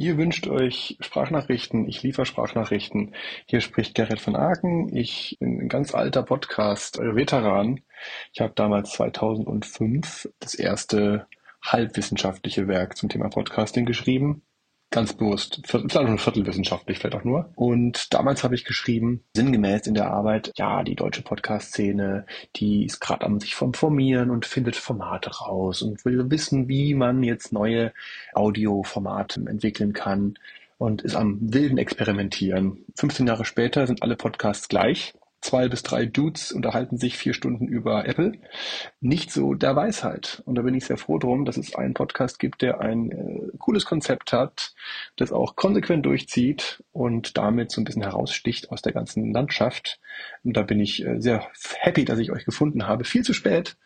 Ihr wünscht euch Sprachnachrichten, ich liefere Sprachnachrichten. Hier spricht Gerrit von Aken. Ich bin ein ganz alter Podcast-Veteran. Ich habe damals 2005 das erste halbwissenschaftliche Werk zum Thema Podcasting geschrieben ganz bewusst, vielleicht ein Viertelwissenschaftlich vielleicht auch nur. Und damals habe ich geschrieben, sinngemäß in der Arbeit, ja, die deutsche Podcast-Szene, die ist gerade am sich formieren und findet Formate raus und will wissen, wie man jetzt neue Audioformate entwickeln kann und ist am wilden Experimentieren. 15 Jahre später sind alle Podcasts gleich zwei bis drei Dudes unterhalten sich vier Stunden über Apple. Nicht so der Weisheit. Und da bin ich sehr froh drum, dass es einen Podcast gibt, der ein äh, cooles Konzept hat, das auch konsequent durchzieht und damit so ein bisschen heraussticht aus der ganzen Landschaft. Und da bin ich äh, sehr happy, dass ich euch gefunden habe. Viel zu spät.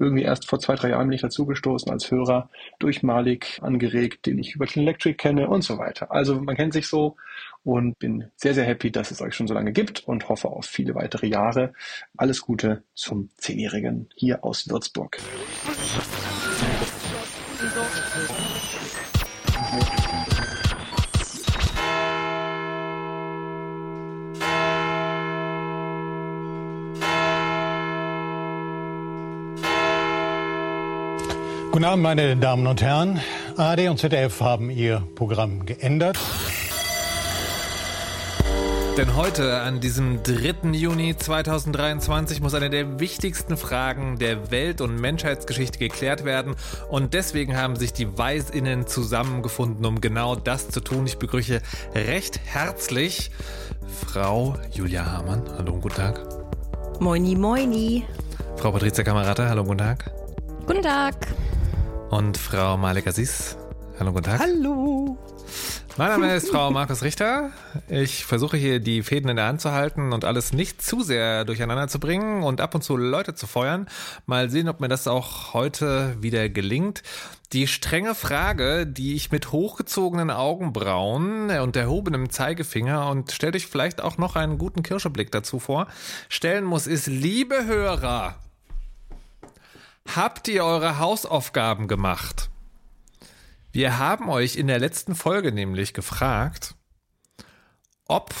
Irgendwie erst vor zwei, drei Jahren bin ich dazugestoßen als Hörer durch Malik angeregt, den ich über Clean Electric kenne und so weiter. Also man kennt sich so und bin sehr, sehr happy, dass es euch schon so lange gibt und hoffe auf viele weitere Jahre. Alles Gute zum Zehnjährigen hier aus Würzburg. Guten Abend, meine Damen und Herren. ARD und ZDF haben ihr Programm geändert. Denn heute, an diesem 3. Juni 2023, muss eine der wichtigsten Fragen der Welt- und Menschheitsgeschichte geklärt werden. Und deswegen haben sich die Weisinnen zusammengefunden, um genau das zu tun. Ich begrüße recht herzlich Frau Julia Hamann. Hallo und guten Tag. Moini, moini. Frau Patricia Kamerata. Hallo und guten Tag. Guten Tag. Und Frau Malik Aziz. Hallo guten Tag. Hallo. Mein Name ist Frau Markus Richter. Ich versuche hier die Fäden in der Hand zu halten und alles nicht zu sehr durcheinander zu bringen und ab und zu Leute zu feuern. Mal sehen, ob mir das auch heute wieder gelingt. Die strenge Frage, die ich mit hochgezogenen Augenbrauen und erhobenem Zeigefinger und stellt euch vielleicht auch noch einen guten Kirscheblick dazu vor, stellen muss, ist, liebe Hörer, habt ihr eure Hausaufgaben gemacht? Wir haben euch in der letzten Folge nämlich gefragt, ob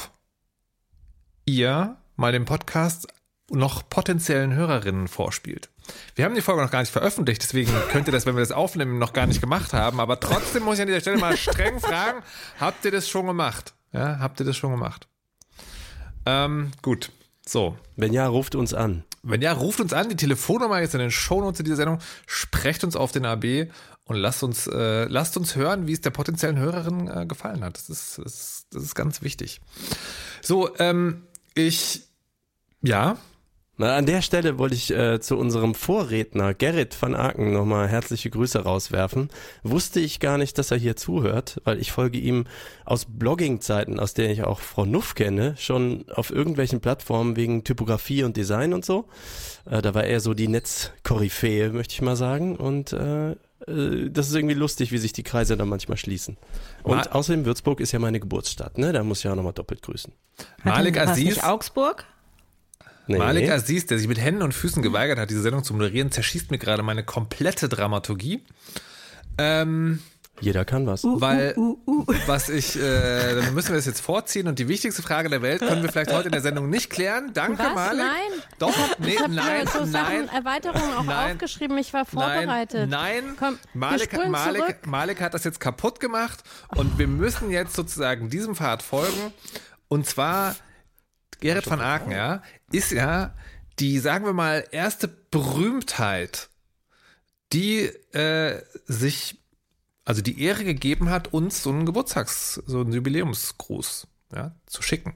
ihr mal den Podcast noch potenziellen Hörerinnen vorspielt. Wir haben die Folge noch gar nicht veröffentlicht, deswegen könnt ihr das, wenn wir das aufnehmen, noch gar nicht gemacht haben. Aber trotzdem muss ich an dieser Stelle mal streng fragen, habt ihr das schon gemacht? Ja, habt ihr das schon gemacht? Ähm, gut, so. Wenn ja, ruft uns an. Wenn ja, ruft uns an. Die Telefonnummer ist in den Shownotes dieser Sendung. Sprecht uns auf den AB und lasst uns, äh, lasst uns hören, wie es der potenziellen Hörerin äh, gefallen hat. Das ist, das, ist, das ist ganz wichtig. So, ähm, ich, ja. Na, an der Stelle wollte ich äh, zu unserem Vorredner Gerrit van Aken nochmal herzliche Grüße rauswerfen. Wusste ich gar nicht, dass er hier zuhört, weil ich folge ihm aus Blogging-Zeiten, aus denen ich auch Frau Nuff kenne, schon auf irgendwelchen Plattformen wegen Typografie und Design und so. Äh, da war er so die Netzkoryphäe, möchte ich mal sagen. Und äh, äh, das ist irgendwie lustig, wie sich die Kreise dann manchmal schließen. Und Ma außerdem Würzburg ist ja meine Geburtsstadt, ne? Da muss ich ja auch nochmal doppelt grüßen. Malik Aziz. Augsburg? Nee. Malik Aziz, der sich mit Händen und Füßen geweigert hat, diese Sendung zu moderieren, zerschießt mir gerade meine komplette Dramaturgie. Ähm, jeder kann was. Uh, Weil, uh, uh, was ich, äh, dann müssen wir das jetzt vorziehen und die wichtigste Frage der Welt können wir vielleicht heute in der Sendung nicht klären. Danke, was? Malik. Nein. Doch, ich hab, nee, nein, so nein. Sachen, Erweiterungen auch nein, aufgeschrieben. Ich war vorbereitet. Nein, nein. Komm, Malik, Malik, Malik hat das jetzt kaputt gemacht und wir müssen jetzt sozusagen diesem Pfad folgen. Und zwar, Gerrit van Aken, ja, ist ja die, sagen wir mal, erste Berühmtheit, die äh, sich also die Ehre gegeben hat, uns so einen Geburtstags-, so einen Jubiläumsgruß ja, zu schicken.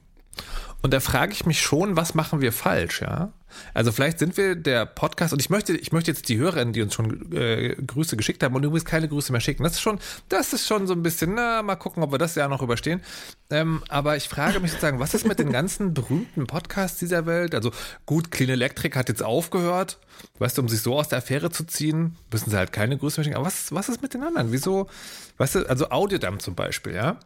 Und da frage ich mich schon, was machen wir falsch, ja? Also vielleicht sind wir der Podcast und ich möchte, ich möchte jetzt die Hörerinnen, die uns schon äh, Grüße geschickt haben und übrigens keine Grüße mehr schicken. Das ist schon, das ist schon so ein bisschen, na, mal gucken, ob wir das ja noch überstehen. Ähm, aber ich frage mich sozusagen, was ist mit den ganzen berühmten Podcasts dieser Welt? Also gut, Clean Electric hat jetzt aufgehört, weißt du, um sich so aus der Affäre zu ziehen, müssen sie halt keine Grüße mehr schicken. Aber was, was ist mit den anderen? Wieso, weißt du, also Audiodam zum Beispiel, ja?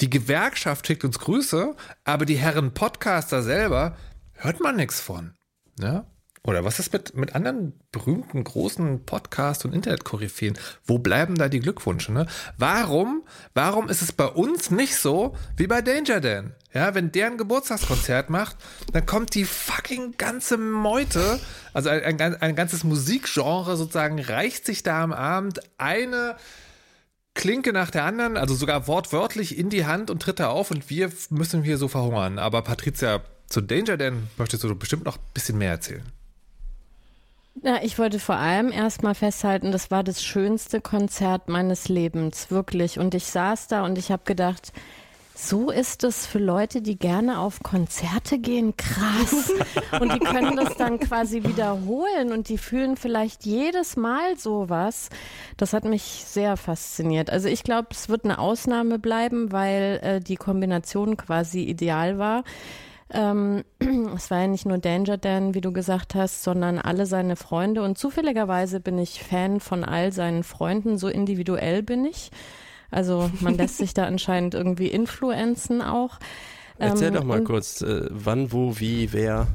Die Gewerkschaft schickt uns Grüße, aber die Herren Podcaster selber hört man nichts von. Ja? Oder was ist mit, mit anderen berühmten großen Podcast- und Internet-Koryphäen? Wo bleiben da die Glückwünsche? Ne? Warum, warum ist es bei uns nicht so wie bei Danger Dan? Ja, wenn der ein Geburtstagskonzert macht, dann kommt die fucking ganze Meute, also ein, ein, ein ganzes Musikgenre sozusagen, reicht sich da am Abend eine Klinke nach der anderen, also sogar wortwörtlich in die Hand und tritt da auf und wir müssen hier so verhungern. Aber Patricia, zu Danger Dan möchtest du bestimmt noch ein bisschen mehr erzählen. Ja, ich wollte vor allem erstmal festhalten, das war das schönste Konzert meines Lebens, wirklich. Und ich saß da und ich habe gedacht, so ist es für Leute, die gerne auf Konzerte gehen, krass. Und die können das dann quasi wiederholen und die fühlen vielleicht jedes Mal sowas. Das hat mich sehr fasziniert. Also ich glaube, es wird eine Ausnahme bleiben, weil äh, die Kombination quasi ideal war. Ähm, es war ja nicht nur Danger Dan, wie du gesagt hast, sondern alle seine Freunde. Und zufälligerweise bin ich Fan von all seinen Freunden. So individuell bin ich. Also man lässt sich da anscheinend irgendwie influenzen auch. Erzähl ähm, doch mal kurz, äh, wann, wo, wie, wer.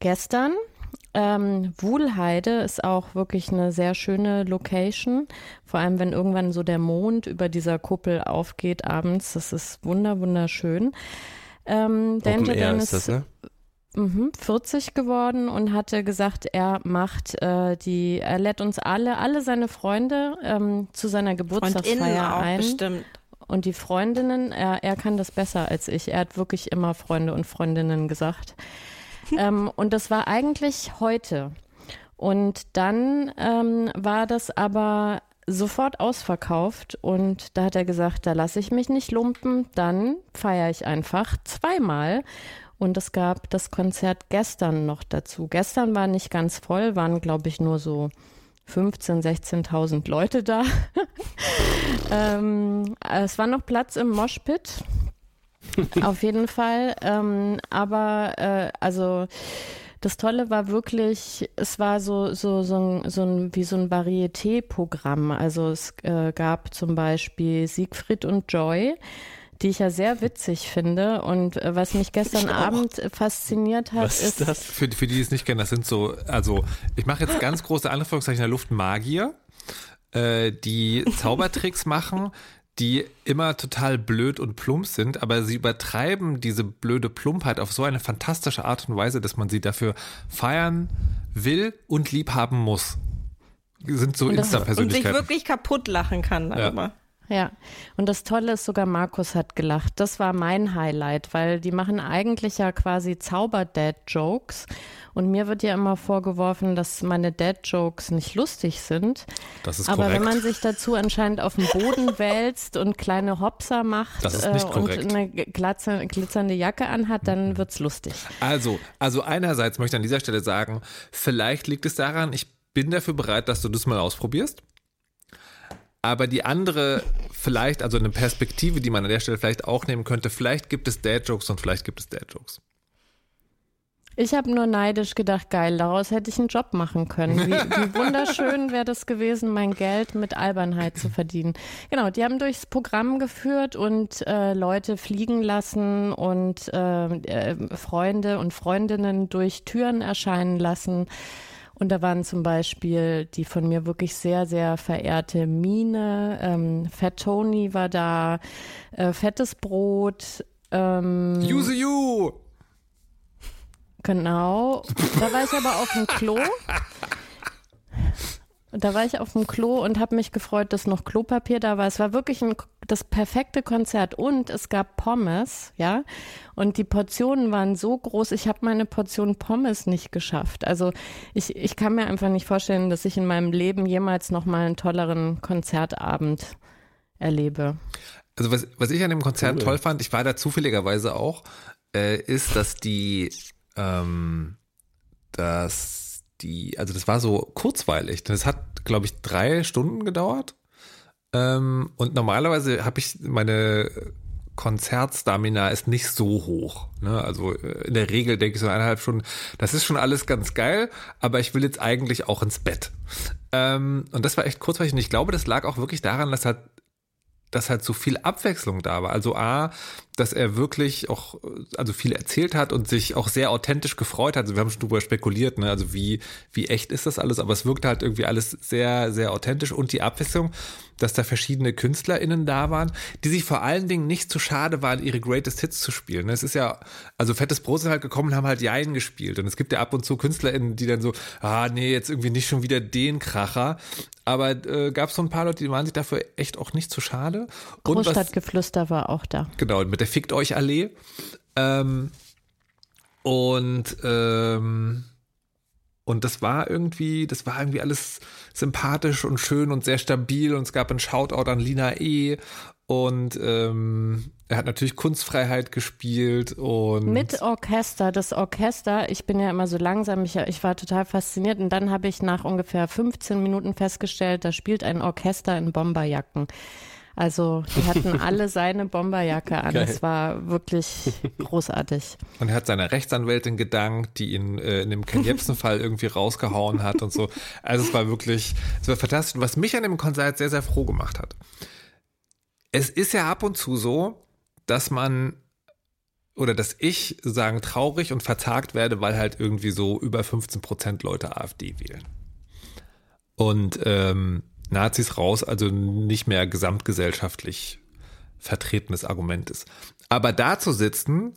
Gestern. Ähm, Wuhlheide ist auch wirklich eine sehr schöne Location. Vor allem, wenn irgendwann so der Mond über dieser Kuppel aufgeht abends. Das ist wunder, wunderschön. Ähm, Danger Dan ist, das, ne? 40 mhm, geworden und hatte gesagt, er macht äh, die, er lädt uns alle, alle seine Freunde ähm, zu seiner Geburtstagsfeier ein. Bestimmt. Und die Freundinnen, er, er kann das besser als ich. Er hat wirklich immer Freunde und Freundinnen gesagt. ähm, und das war eigentlich heute. Und dann ähm, war das aber sofort ausverkauft und da hat er gesagt, da lasse ich mich nicht lumpen, dann feiere ich einfach zweimal. Und es gab das Konzert gestern noch dazu. Gestern war nicht ganz voll, waren glaube ich nur so 15, 16.000 Leute da. ähm, es war noch Platz im Moshpit. Auf jeden Fall. Ähm, aber äh, also das Tolle war wirklich, es war so, so, so, ein, so ein, wie so ein Varieté-Programm. Also es äh, gab zum Beispiel Siegfried und Joy die ich ja sehr witzig finde. Und äh, was mich gestern Abend fasziniert hat, was ist, ist das? Für, für die, die es nicht kennen, das sind so, also ich mache jetzt ganz große Anführungszeichen in der Luft Magier, äh, die Zaubertricks machen, die immer total blöd und plump sind, aber sie übertreiben diese blöde Plumpheit auf so eine fantastische Art und Weise, dass man sie dafür feiern will und lieb haben muss. Die sind so Insta-Persönlichkeiten. Und sich wirklich kaputt lachen kann darüber. Ja. Ja, und das Tolle ist, sogar Markus hat gelacht. Das war mein Highlight, weil die machen eigentlich ja quasi Zauber-Dad-Jokes. Und mir wird ja immer vorgeworfen, dass meine Dad-Jokes nicht lustig sind. Das ist Aber korrekt. wenn man sich dazu anscheinend auf den Boden wälzt und kleine Hopser macht äh, und eine glitzernde Jacke anhat, dann wird's lustig. Also, also einerseits möchte ich an dieser Stelle sagen, vielleicht liegt es daran, ich bin dafür bereit, dass du das mal ausprobierst. Aber die andere, vielleicht, also eine Perspektive, die man an der Stelle vielleicht auch nehmen könnte, vielleicht gibt es Dad-Jokes und vielleicht gibt es Dad-Jokes. Ich habe nur neidisch gedacht, geil, daraus hätte ich einen Job machen können. Wie, wie wunderschön wäre das gewesen, mein Geld mit Albernheit zu verdienen. Genau, die haben durchs Programm geführt und äh, Leute fliegen lassen und äh, äh, Freunde und Freundinnen durch Türen erscheinen lassen. Und da waren zum Beispiel die von mir wirklich sehr, sehr verehrte Mine, ähm, Fat Tony war da, äh, Fettes Brot. Ähm, Use you! Genau. Da war ich aber auf dem Klo. Da war ich auf dem Klo und habe mich gefreut, dass noch Klopapier da war. Es war wirklich ein, das perfekte Konzert und es gab Pommes, ja. Und die Portionen waren so groß, ich habe meine Portion Pommes nicht geschafft. Also ich, ich kann mir einfach nicht vorstellen, dass ich in meinem Leben jemals noch mal einen tolleren Konzertabend erlebe. Also was, was ich an dem Konzert cool. toll fand, ich war da zufälligerweise auch, äh, ist, dass die, ähm, dass die, also das war so kurzweilig. Das hat, glaube ich, drei Stunden gedauert. Ähm, und normalerweise habe ich meine Konzertstamina ist nicht so hoch. Ne? Also äh, in der Regel denke ich so eineinhalb Stunden, das ist schon alles ganz geil, aber ich will jetzt eigentlich auch ins Bett. Ähm, und das war echt kurzweilig und ich glaube, das lag auch wirklich daran, dass halt dass halt so viel Abwechslung da war. Also A, dass er wirklich auch, also viel erzählt hat und sich auch sehr authentisch gefreut hat. Also wir haben schon drüber spekuliert, ne, also wie, wie echt ist das alles, aber es wirkte halt irgendwie alles sehr, sehr authentisch und die Abwechslung, dass da verschiedene KünstlerInnen da waren, die sich vor allen Dingen nicht zu schade waren, ihre Greatest Hits zu spielen. Es ist ja, also Fettes Brot sind halt gekommen und haben halt Jein gespielt und es gibt ja ab und zu KünstlerInnen, die dann so, ah nee, jetzt irgendwie nicht schon wieder den Kracher, aber äh, gab es so ein paar Leute, die waren sich dafür echt auch nicht zu schade. Großstadtgeflüster war auch da. Genau, mit der Fickt euch Allee. Ähm, und ähm, und das war irgendwie, das war irgendwie alles sympathisch und schön und sehr stabil und es gab einen Shoutout an Lina E. Und ähm, er hat natürlich Kunstfreiheit gespielt und. Mit Orchester. Das Orchester, ich bin ja immer so langsam, ich, ich war total fasziniert und dann habe ich nach ungefähr 15 Minuten festgestellt, da spielt ein Orchester in Bomberjacken. Also die hatten alle seine Bomberjacke an. Es war wirklich großartig. Und er hat seiner Rechtsanwältin gedankt, die ihn äh, in dem Ken Jebsen-Fall irgendwie rausgehauen hat und so. Also es war wirklich, es war fantastisch. Und was mich an dem Konzert sehr, sehr froh gemacht hat. Es ist ja ab und zu so, dass man oder dass ich sagen traurig und verzagt werde, weil halt irgendwie so über 15 Prozent Leute AfD wählen. Und ähm, Nazis raus, also nicht mehr gesamtgesellschaftlich vertretenes Argument ist. Aber da zu sitzen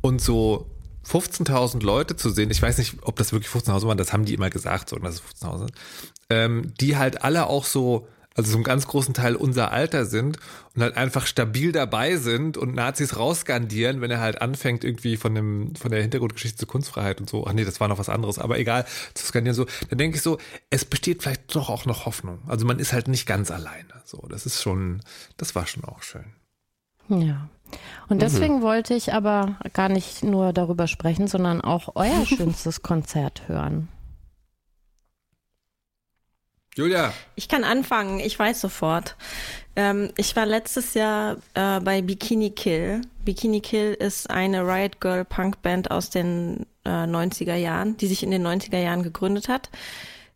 und so 15.000 Leute zu sehen, ich weiß nicht, ob das wirklich 15.000 waren, das haben die immer gesagt, so, dass es 15.000 sind, ähm, die halt alle auch so also so einen ganz großen Teil unser Alter sind und halt einfach stabil dabei sind und Nazis rausskandieren, wenn er halt anfängt, irgendwie von dem, von der Hintergrundgeschichte zur Kunstfreiheit und so, ach nee, das war noch was anderes, aber egal, zu skandieren so, dann denke ich so, es besteht vielleicht doch auch noch Hoffnung. Also man ist halt nicht ganz alleine. So, das ist schon, das war schon auch schön. Ja. Und deswegen mhm. wollte ich aber gar nicht nur darüber sprechen, sondern auch euer schönstes Konzert hören. Julia. Ich kann anfangen, ich weiß sofort. Ähm, ich war letztes Jahr äh, bei Bikini Kill. Bikini Kill ist eine Riot Girl Punk Band aus den äh, 90er Jahren, die sich in den 90er Jahren gegründet hat.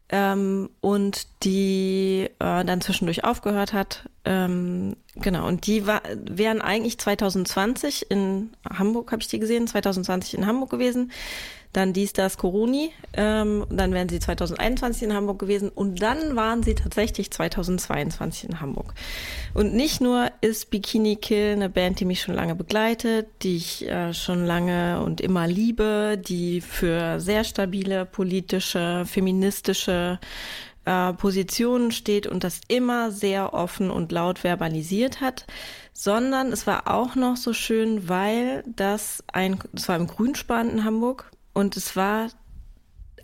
Ähm, und die äh, dann zwischendurch aufgehört hat. Ähm, genau, und die war, wären eigentlich 2020 in Hamburg, habe ich die gesehen, 2020 in Hamburg gewesen dann dies, das, Coroni. Ähm, dann wären sie 2021 in Hamburg gewesen und dann waren sie tatsächlich 2022 in Hamburg. Und nicht nur ist Bikini Kill eine Band, die mich schon lange begleitet, die ich äh, schon lange und immer liebe, die für sehr stabile politische, feministische äh, Positionen steht und das immer sehr offen und laut verbalisiert hat, sondern es war auch noch so schön, weil das ein, das war im Grünspan in Hamburg, und es war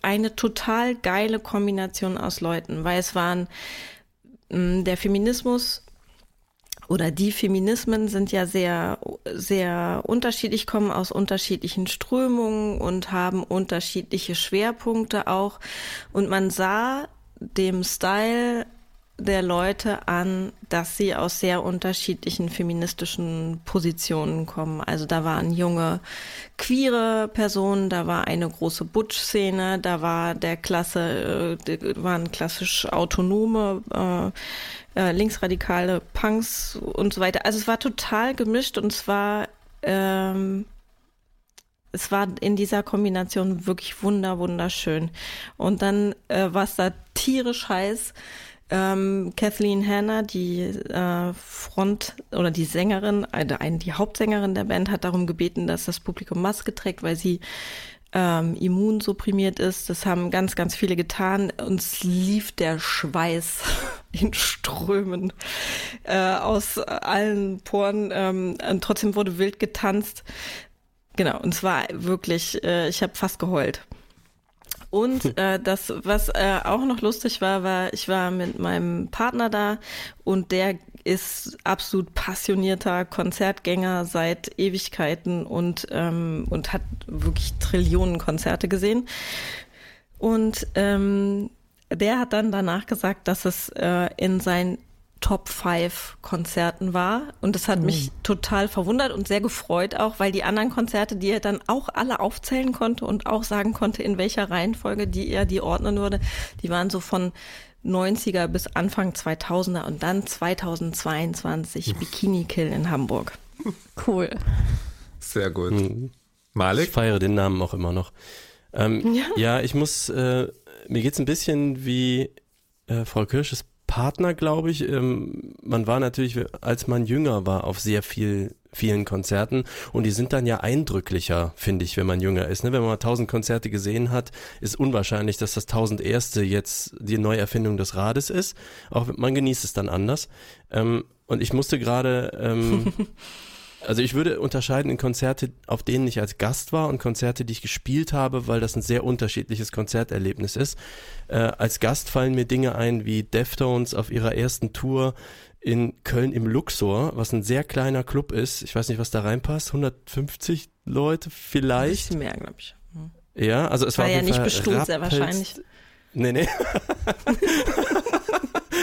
eine total geile Kombination aus Leuten, weil es waren mm, der Feminismus oder die Feminismen sind ja sehr, sehr unterschiedlich, kommen aus unterschiedlichen Strömungen und haben unterschiedliche Schwerpunkte auch. Und man sah dem Style der Leute an, dass sie aus sehr unterschiedlichen feministischen Positionen kommen. Also da waren junge queere Personen, da war eine große Butch-Szene, da war der Klasse, äh, waren klassisch autonome äh, äh, linksradikale Punks und so weiter. Also es war total gemischt und es war ähm, es war in dieser Kombination wirklich wunder wunderschön. Und dann äh, war es da tierisch heiß ähm, Kathleen Hanna, die äh, Front oder die Sängerin, also eine, die Hauptsängerin der Band, hat darum gebeten, dass das Publikum Maske trägt, weil sie ähm, immunsupprimiert ist. Das haben ganz, ganz viele getan. Uns lief der Schweiß in Strömen äh, aus allen Poren. Ähm, trotzdem wurde wild getanzt. Genau, und zwar wirklich, äh, ich habe fast geheult. Und äh, das, was äh, auch noch lustig war, war, ich war mit meinem Partner da und der ist absolut passionierter Konzertgänger seit Ewigkeiten und, ähm, und hat wirklich Trillionen Konzerte gesehen. Und ähm, der hat dann danach gesagt, dass es äh, in sein Top 5 Konzerten war. Und das hat mhm. mich total verwundert und sehr gefreut auch, weil die anderen Konzerte, die er dann auch alle aufzählen konnte und auch sagen konnte, in welcher Reihenfolge die er die ordnen würde, die waren so von 90er bis Anfang 2000er und dann 2022 Bikini Kill in Hamburg. Cool. Sehr gut. Mhm. Malik? Ich feiere den Namen auch immer noch. Ähm, Ja. ja. ich muss, äh, mir geht's ein bisschen wie äh, Frau Kirsches Partner, glaube ich. Ähm, man war natürlich, als man jünger war, auf sehr viel, vielen Konzerten und die sind dann ja eindrücklicher, finde ich, wenn man jünger ist. Ne? Wenn man mal tausend Konzerte gesehen hat, ist unwahrscheinlich, dass das tausend erste jetzt die Neuerfindung des Rades ist. Auch man genießt es dann anders. Ähm, und ich musste gerade ähm, also ich würde unterscheiden in Konzerte, auf denen ich als Gast war und Konzerte, die ich gespielt habe, weil das ein sehr unterschiedliches Konzerterlebnis ist. Äh, als Gast fallen mir Dinge ein wie Deftones auf ihrer ersten Tour in Köln im Luxor, was ein sehr kleiner Club ist. Ich weiß nicht, was da reinpasst. 150 Leute Ein vielleicht. bisschen mehr, glaube ich. Hm. Ja, also es War war, ja nicht bestuhlt, sehr wahrscheinlich. Nee, nee.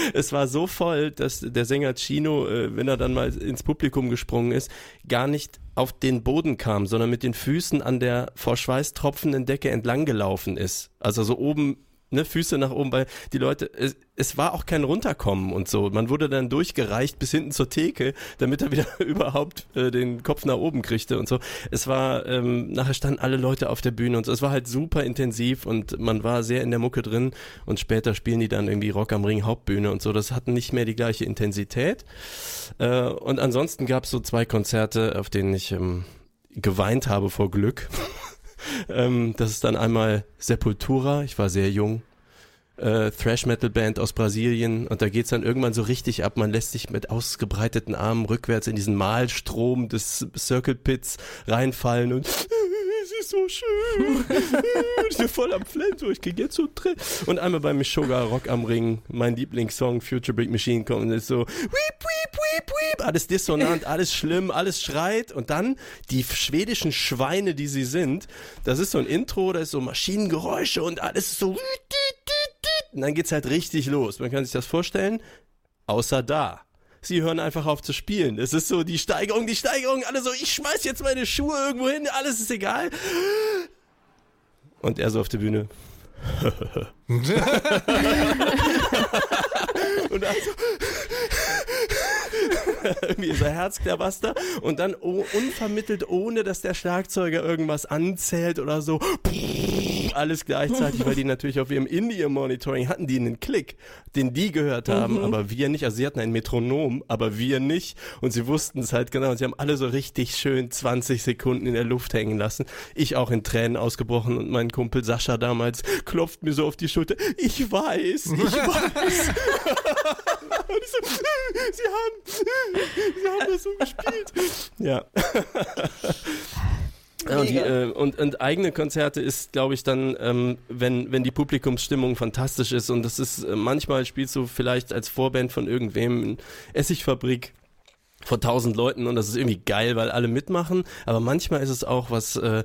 es war so voll, dass der Sänger Chino, äh, wenn er dann mal ins Publikum gesprungen ist, gar nicht auf den Boden kam, sondern mit den Füßen an der vor Schweiß tropfenden Decke entlang gelaufen ist. Also so oben, ne, Füße nach oben, weil die Leute, es, es war auch kein Runterkommen und so. Man wurde dann durchgereicht bis hinten zur Theke, damit er wieder überhaupt äh, den Kopf nach oben kriegte und so. Es war, ähm, nachher standen alle Leute auf der Bühne und so. Es war halt super intensiv und man war sehr in der Mucke drin und später spielen die dann irgendwie Rock am Ring Hauptbühne und so. Das hat nicht mehr die gleiche Intensität. Äh, und ansonsten gab es so zwei Konzerte, auf denen ich ähm, geweint habe vor Glück. ähm, das ist dann einmal Sepultura, ich war sehr jung. Äh, Thrash Metal Band aus Brasilien und da geht's dann irgendwann so richtig ab. Man lässt sich mit ausgebreiteten Armen rückwärts in diesen Malstrom des Circle Pits reinfallen und es so schön. ich bin voll am so ich krieg jetzt so Trill. Und einmal bei Meshuggah Rock am Ring, mein Lieblingssong Future Brick Machine kommt und ist so weep, weep, weep, weep, alles dissonant, alles schlimm, alles schreit und dann die schwedischen Schweine, die sie sind, das ist so ein Intro, da ist so Maschinengeräusche und alles ist so und dann geht's halt richtig los. Man kann sich das vorstellen, außer da. Sie hören einfach auf zu spielen. Es ist so die Steigerung, die Steigerung, alle so, ich schmeiß jetzt meine Schuhe irgendwo hin, alles ist egal. Und er so auf der Bühne. und also irgendwie so Herzklabaster und dann unvermittelt, ohne dass der Schlagzeuger irgendwas anzählt oder so, alles gleichzeitig, weil die natürlich auf ihrem In-Ear-Monitoring hatten die einen Klick, den die gehört haben, aber wir nicht. Also sie hatten ein Metronom, aber wir nicht. Und sie wussten es halt genau. Und sie haben alle so richtig schön 20 Sekunden in der Luft hängen lassen. Ich auch in Tränen ausgebrochen und mein Kumpel Sascha damals klopft mir so auf die Schulter. Ich weiß, ich weiß. sie haben, sie haben das so gespielt. Ja. Ja, und, die, äh, und, und eigene Konzerte ist, glaube ich, dann, ähm, wenn, wenn die Publikumsstimmung fantastisch ist und das ist, äh, manchmal spielst du vielleicht als Vorband von irgendwem in Essigfabrik vor tausend Leuten und das ist irgendwie geil, weil alle mitmachen, aber manchmal ist es auch was, äh,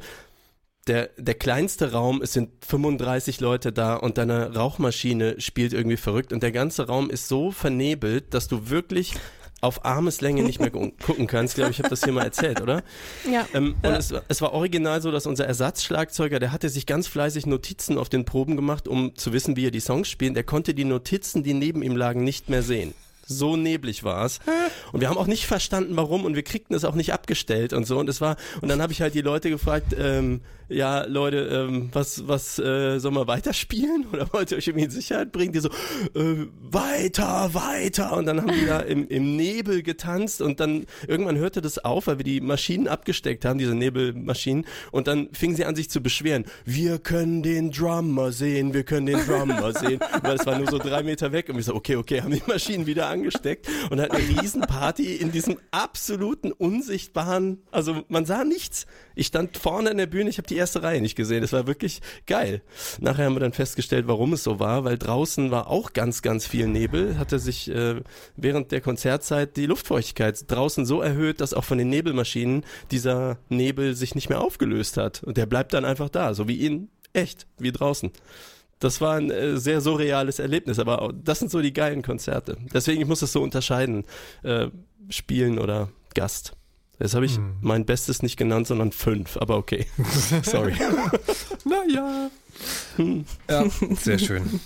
der, der kleinste Raum, es sind 35 Leute da und deine Rauchmaschine spielt irgendwie verrückt und der ganze Raum ist so vernebelt, dass du wirklich auf Armeslänge nicht mehr gu- gucken kannst. Ich glaube, ich habe das hier mal erzählt, oder? Ja. Ähm, und es, war- es war original so, dass unser Ersatzschlagzeuger, der hatte sich ganz fleißig Notizen auf den Proben gemacht, um zu wissen, wie er die Songs spielt. Der konnte die Notizen, die neben ihm lagen, nicht mehr sehen. So neblig war es. Und wir haben auch nicht verstanden, warum und wir kriegten es auch nicht abgestellt und so. Und es war, und dann habe ich halt die Leute gefragt, ähm, ja, Leute, ähm, was, was, äh, soll man weiterspielen? Oder wollt ihr euch irgendwie in Sicherheit bringen? Die so, äh, weiter, weiter. Und dann haben die da im, im Nebel getanzt und dann irgendwann hörte das auf, weil wir die Maschinen abgesteckt haben, diese Nebelmaschinen. Und dann fingen sie an, sich zu beschweren. Wir können den Drummer sehen, wir können den Drummer sehen. Weil es war nur so drei Meter weg. Und wir so, okay, okay, haben die Maschinen wieder angesteckt und hatten eine Riesenparty in diesem absoluten unsichtbaren, also man sah nichts. Ich stand vorne in der Bühne, ich habe die erste Reihe nicht gesehen. Das war wirklich geil. Nachher haben wir dann festgestellt, warum es so war, weil draußen war auch ganz, ganz viel Nebel, hatte sich äh, während der Konzertzeit die Luftfeuchtigkeit draußen so erhöht, dass auch von den Nebelmaschinen dieser Nebel sich nicht mehr aufgelöst hat. Und der bleibt dann einfach da, so wie in echt, wie draußen. Das war ein äh, sehr surreales Erlebnis, aber das sind so die geilen Konzerte. Deswegen ich muss das so unterscheiden, äh, Spielen oder Gast. Jetzt habe ich mein Bestes nicht genannt, sondern fünf, aber okay. Sorry. Naja. Ja, sehr schön.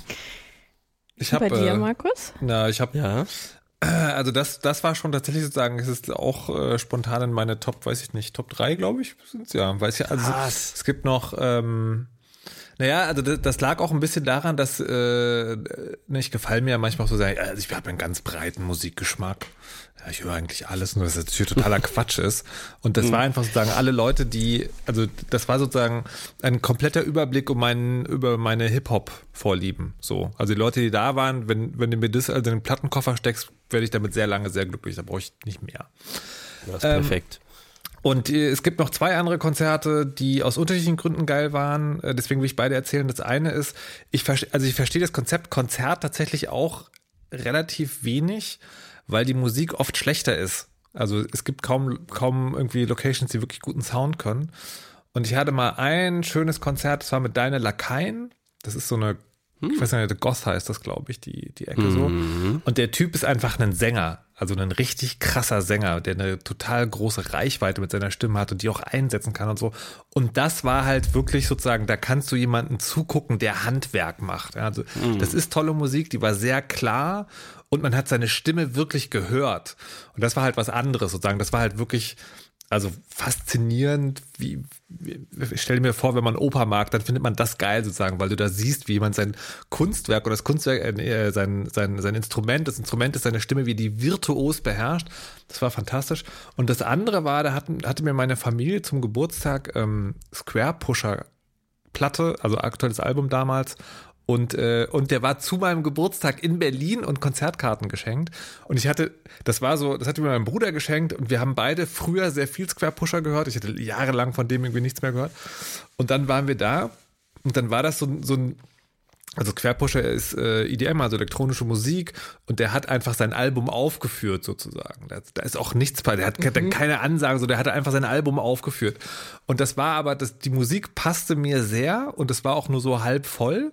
Ich hab, Bei dir, äh, Markus? Na, ich habe Ja. Also das, das war schon tatsächlich sozusagen, es ist auch äh, spontan in meine Top, weiß ich nicht, Top 3, glaube ich, sind's ja. Weiß ich, also Krass. es gibt noch, ähm, naja, also das, das lag auch ein bisschen daran, dass äh, ne, ich gefallen mir ja manchmal so sagen, also ich habe einen ganz breiten Musikgeschmack. Ja, ich höre eigentlich alles, nur dass das natürlich totaler Quatsch ist. Und das war einfach sozusagen alle Leute, die, also das war sozusagen ein kompletter Überblick um meinen, über meine Hip-Hop-Vorlieben. So. Also die Leute, die da waren, wenn, wenn du mir das also in den Plattenkoffer steckst, werde ich damit sehr lange sehr glücklich. Da brauche ich nicht mehr. Das ist Ähm, perfekt. Und äh, es gibt noch zwei andere Konzerte, die aus unterschiedlichen Gründen geil waren. Äh, Deswegen will ich beide erzählen. Das eine ist, ich verstehe, also ich verstehe das Konzept Konzert tatsächlich auch relativ wenig, weil die Musik oft schlechter ist. Also es gibt kaum, kaum irgendwie Locations, die wirklich guten Sound können. Und ich hatte mal ein schönes Konzert, das war mit Deine Lakaien. Das ist so eine, ich weiß nicht, Goth heißt das, glaube ich, die, die Ecke so. Und der Typ ist einfach ein Sänger, also ein richtig krasser Sänger, der eine total große Reichweite mit seiner Stimme hat und die auch einsetzen kann und so. Und das war halt wirklich sozusagen, da kannst du jemanden zugucken, der Handwerk macht. Also das ist tolle Musik, die war sehr klar und man hat seine Stimme wirklich gehört. Und das war halt was anderes sozusagen. Das war halt wirklich, also faszinierend, wie, ich stelle mir vor, wenn man Oper mag, dann findet man das geil sozusagen, weil du da siehst, wie jemand sein Kunstwerk oder das Kunstwerk, äh, sein, sein, sein Instrument, das Instrument ist seine Stimme, wie die virtuos beherrscht. Das war fantastisch. Und das andere war, da hatten, hatte mir meine Familie zum Geburtstag ähm, Square Pusher Platte, also aktuelles Album damals. Und, äh, und der war zu meinem Geburtstag in Berlin und Konzertkarten geschenkt. Und ich hatte, das war so, das hatte mir mein Bruder geschenkt und wir haben beide früher sehr viel Square Pusher gehört. Ich hatte jahrelang von dem irgendwie nichts mehr gehört. Und dann waren wir da und dann war das so, so ein, also Querpusher ist äh, EDM, also elektronische Musik, und der hat einfach sein Album aufgeführt sozusagen. Da, da ist auch nichts bei, der hat mhm. keine Ansagen, so der hat einfach sein Album aufgeführt. Und das war aber, das, die Musik passte mir sehr und es war auch nur so halb voll.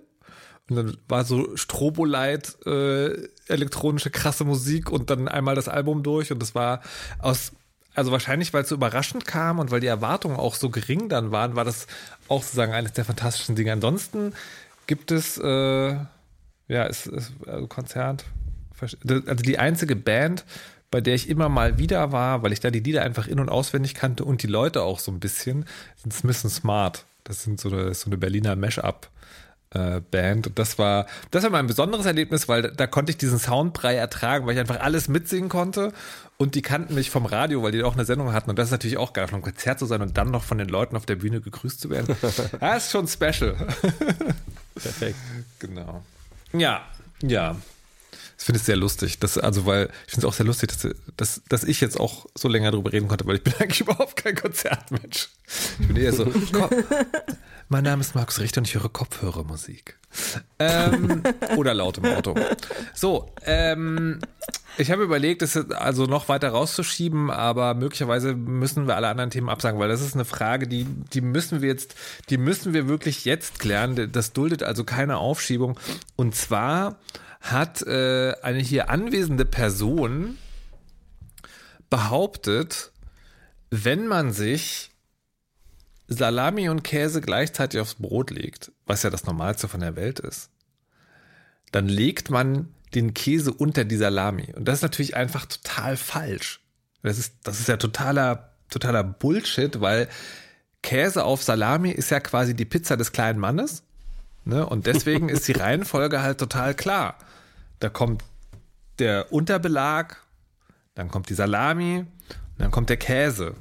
Und dann war so Stroboleit, äh, elektronische krasse Musik und dann einmal das Album durch und das war aus also wahrscheinlich, weil es so überraschend kam und weil die Erwartungen auch so gering dann waren, war das auch sozusagen eines der fantastischen Dinge. Ansonsten gibt es, äh, ja, ist, ist also Konzert, also die einzige Band, bei der ich immer mal wieder war, weil ich da die Lieder einfach in- und auswendig kannte und die Leute auch so ein bisschen, sind Smith Smart. Das sind so eine, so eine Berliner Mash-up. Äh, Band und das war das war mein besonderes Erlebnis, weil da, da konnte ich diesen Soundbrei ertragen, weil ich einfach alles mitsingen konnte und die kannten mich vom Radio, weil die auch eine Sendung hatten und das ist natürlich auch geil, auf einem Konzert zu sein und dann noch von den Leuten auf der Bühne gegrüßt zu werden. Das ist schon special. Perfekt. Genau. Ja, ja. Das finde ich sehr lustig. Das, also, weil ich finde es auch sehr lustig, dass, dass, dass ich jetzt auch so länger darüber reden konnte, weil ich bin eigentlich überhaupt kein Konzertmensch. Ich bin eher so, komm, mein Name ist Markus Richter und ich höre Kopfhörermusik. Ähm, oder laut im Auto. So, ähm, ich habe überlegt, es also noch weiter rauszuschieben, aber möglicherweise müssen wir alle anderen Themen absagen, weil das ist eine Frage, die, die müssen wir jetzt, die müssen wir wirklich jetzt klären. Das duldet also keine Aufschiebung. Und zwar hat äh, eine hier anwesende Person behauptet, wenn man sich Salami und Käse gleichzeitig aufs Brot legt, was ja das Normalste von der Welt ist, dann legt man den Käse unter die Salami. Und das ist natürlich einfach total falsch. Das ist, das ist ja totaler, totaler Bullshit, weil Käse auf Salami ist ja quasi die Pizza des kleinen Mannes. Ne? Und deswegen ist die Reihenfolge halt total klar. Da kommt der Unterbelag, dann kommt die Salami, und dann kommt der Käse.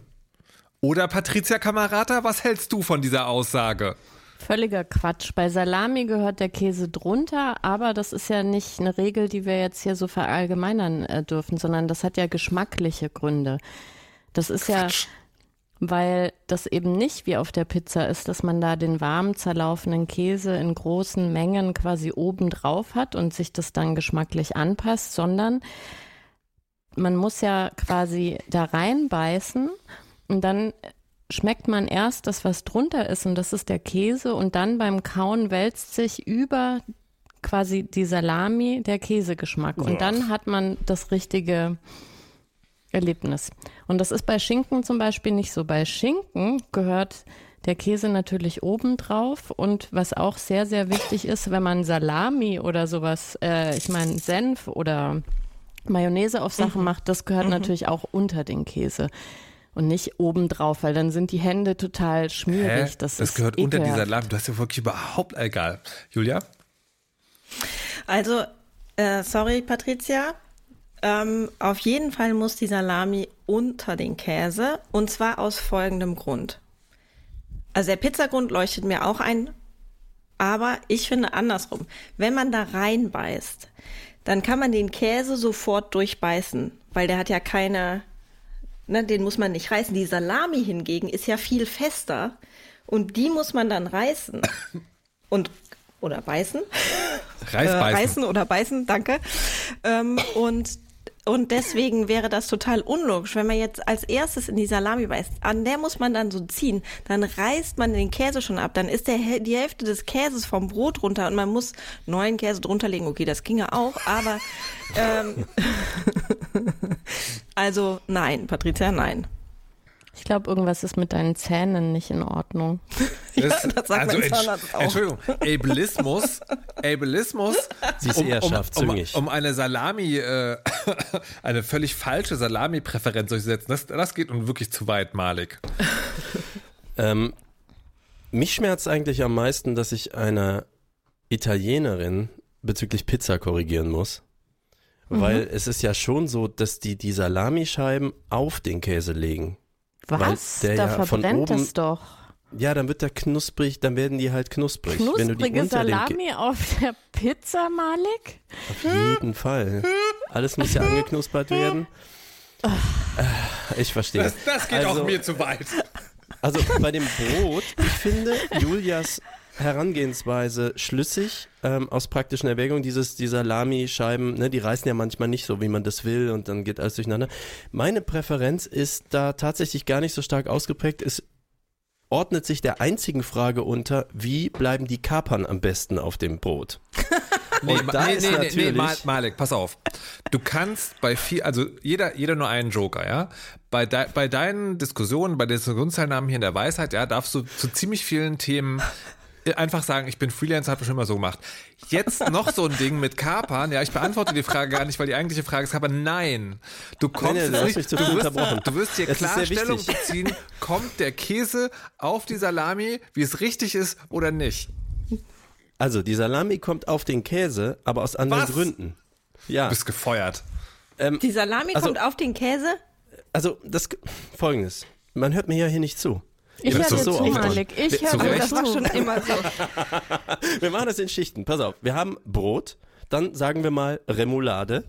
Oder Patricia Camarata, was hältst du von dieser Aussage? Völliger Quatsch. Bei Salami gehört der Käse drunter, aber das ist ja nicht eine Regel, die wir jetzt hier so verallgemeinern äh, dürfen, sondern das hat ja geschmackliche Gründe. Das ist Quatsch. ja, weil das eben nicht wie auf der Pizza ist, dass man da den warm zerlaufenden Käse in großen Mengen quasi oben drauf hat und sich das dann geschmacklich anpasst, sondern man muss ja quasi da reinbeißen und dann schmeckt man erst das, was drunter ist, und das ist der Käse, und dann beim Kauen wälzt sich über quasi die Salami der Käsegeschmack. Und dann hat man das richtige Erlebnis. Und das ist bei Schinken zum Beispiel nicht so. Bei Schinken gehört der Käse natürlich obendrauf und was auch sehr, sehr wichtig ist, wenn man Salami oder sowas, äh, ich meine Senf oder Mayonnaise auf Sachen mhm. macht, das gehört mhm. natürlich auch unter den Käse und nicht obendrauf, weil dann sind die Hände total schmierig. Hä? Das, das gehört ekelhaft. unter die Salami. Du hast ja wirklich überhaupt egal. Julia? Also, äh, sorry, Patricia. Ähm, auf jeden Fall muss die Salami unter den Käse und zwar aus folgendem Grund. Also der Pizzagrund leuchtet mir auch ein, aber ich finde andersrum. Wenn man da reinbeißt, dann kann man den Käse sofort durchbeißen, weil der hat ja keine, ne, den muss man nicht reißen. Die Salami hingegen ist ja viel fester und die muss man dann reißen und oder beißen. Reißbeißen. Äh, reißen oder beißen, danke. Ähm, und und deswegen wäre das total unlogisch, wenn man jetzt als erstes in die Salami beißt. An der muss man dann so ziehen. Dann reißt man den Käse schon ab. Dann ist der, die Hälfte des Käses vom Brot runter und man muss neuen Käse drunter legen. Okay, das ginge auch, aber ähm, also nein, Patricia, nein. Ich glaube, irgendwas ist mit deinen Zähnen nicht in Ordnung. Das, ja, das sagt also, mein Zahnarzt auch. Entschuldigung, Ableismus, Ableismus, Sie ist um, eher um, um, um eine Salami, äh, eine völlig falsche Salami-Präferenz durchzusetzen, das, das geht nun wirklich zu weit, Malik. ähm, mich schmerzt eigentlich am meisten, dass ich einer Italienerin bezüglich Pizza korrigieren muss. Mhm. Weil es ist ja schon so, dass die die Salamischeiben auf den Käse legen. Was? da ja verbrennt es doch. Ja, dann wird der knusprig, dann werden die halt knusprig. Knusprige Wenn du die Salami auf der Pizza, Malik? Auf jeden Fall. Alles muss ja angeknuspert werden. Äh, ich verstehe. Das, das geht also, auch mir zu weit. Also bei dem Brot, ich finde Julias Herangehensweise schlüssig ähm, aus praktischen Erwägungen. Dieses, die Salami-Scheiben, ne, die reißen ja manchmal nicht so, wie man das will und dann geht alles durcheinander. Meine Präferenz ist da tatsächlich gar nicht so stark ausgeprägt. Es ordnet sich der einzigen Frage unter, wie bleiben die Kapern am besten auf dem Brot? nee, und da nee, ist nee, natürlich nee, Malik, pass auf. Du kannst bei viel, also jeder, jeder nur einen Joker, ja. Bei, de, bei deinen Diskussionen, bei den Diskussionsteilnahmen hier in der Weisheit, ja, darfst du zu ziemlich vielen Themen einfach sagen, ich bin Freelancer, habe schon immer so gemacht. Jetzt noch so ein Ding mit Kapern. Ja, ich beantworte die Frage gar nicht, weil die eigentliche Frage ist, aber nein. Du kommst nein, nein, nicht, du, wirst, du wirst hier klar Stellung beziehen, kommt der Käse auf die Salami, wie es richtig ist oder nicht. Also, die Salami kommt auf den Käse, aber aus anderen Was? Gründen. Ja. Du bist gefeuert. Ähm, die Salami also, kommt auf den Käse? Also, das folgendes. Man hört mir ja hier nicht zu. Ich höre so zu, Malik. Ich höre das war schon immer so. wir machen das in Schichten. Pass auf. Wir haben Brot, dann sagen wir mal Remoulade,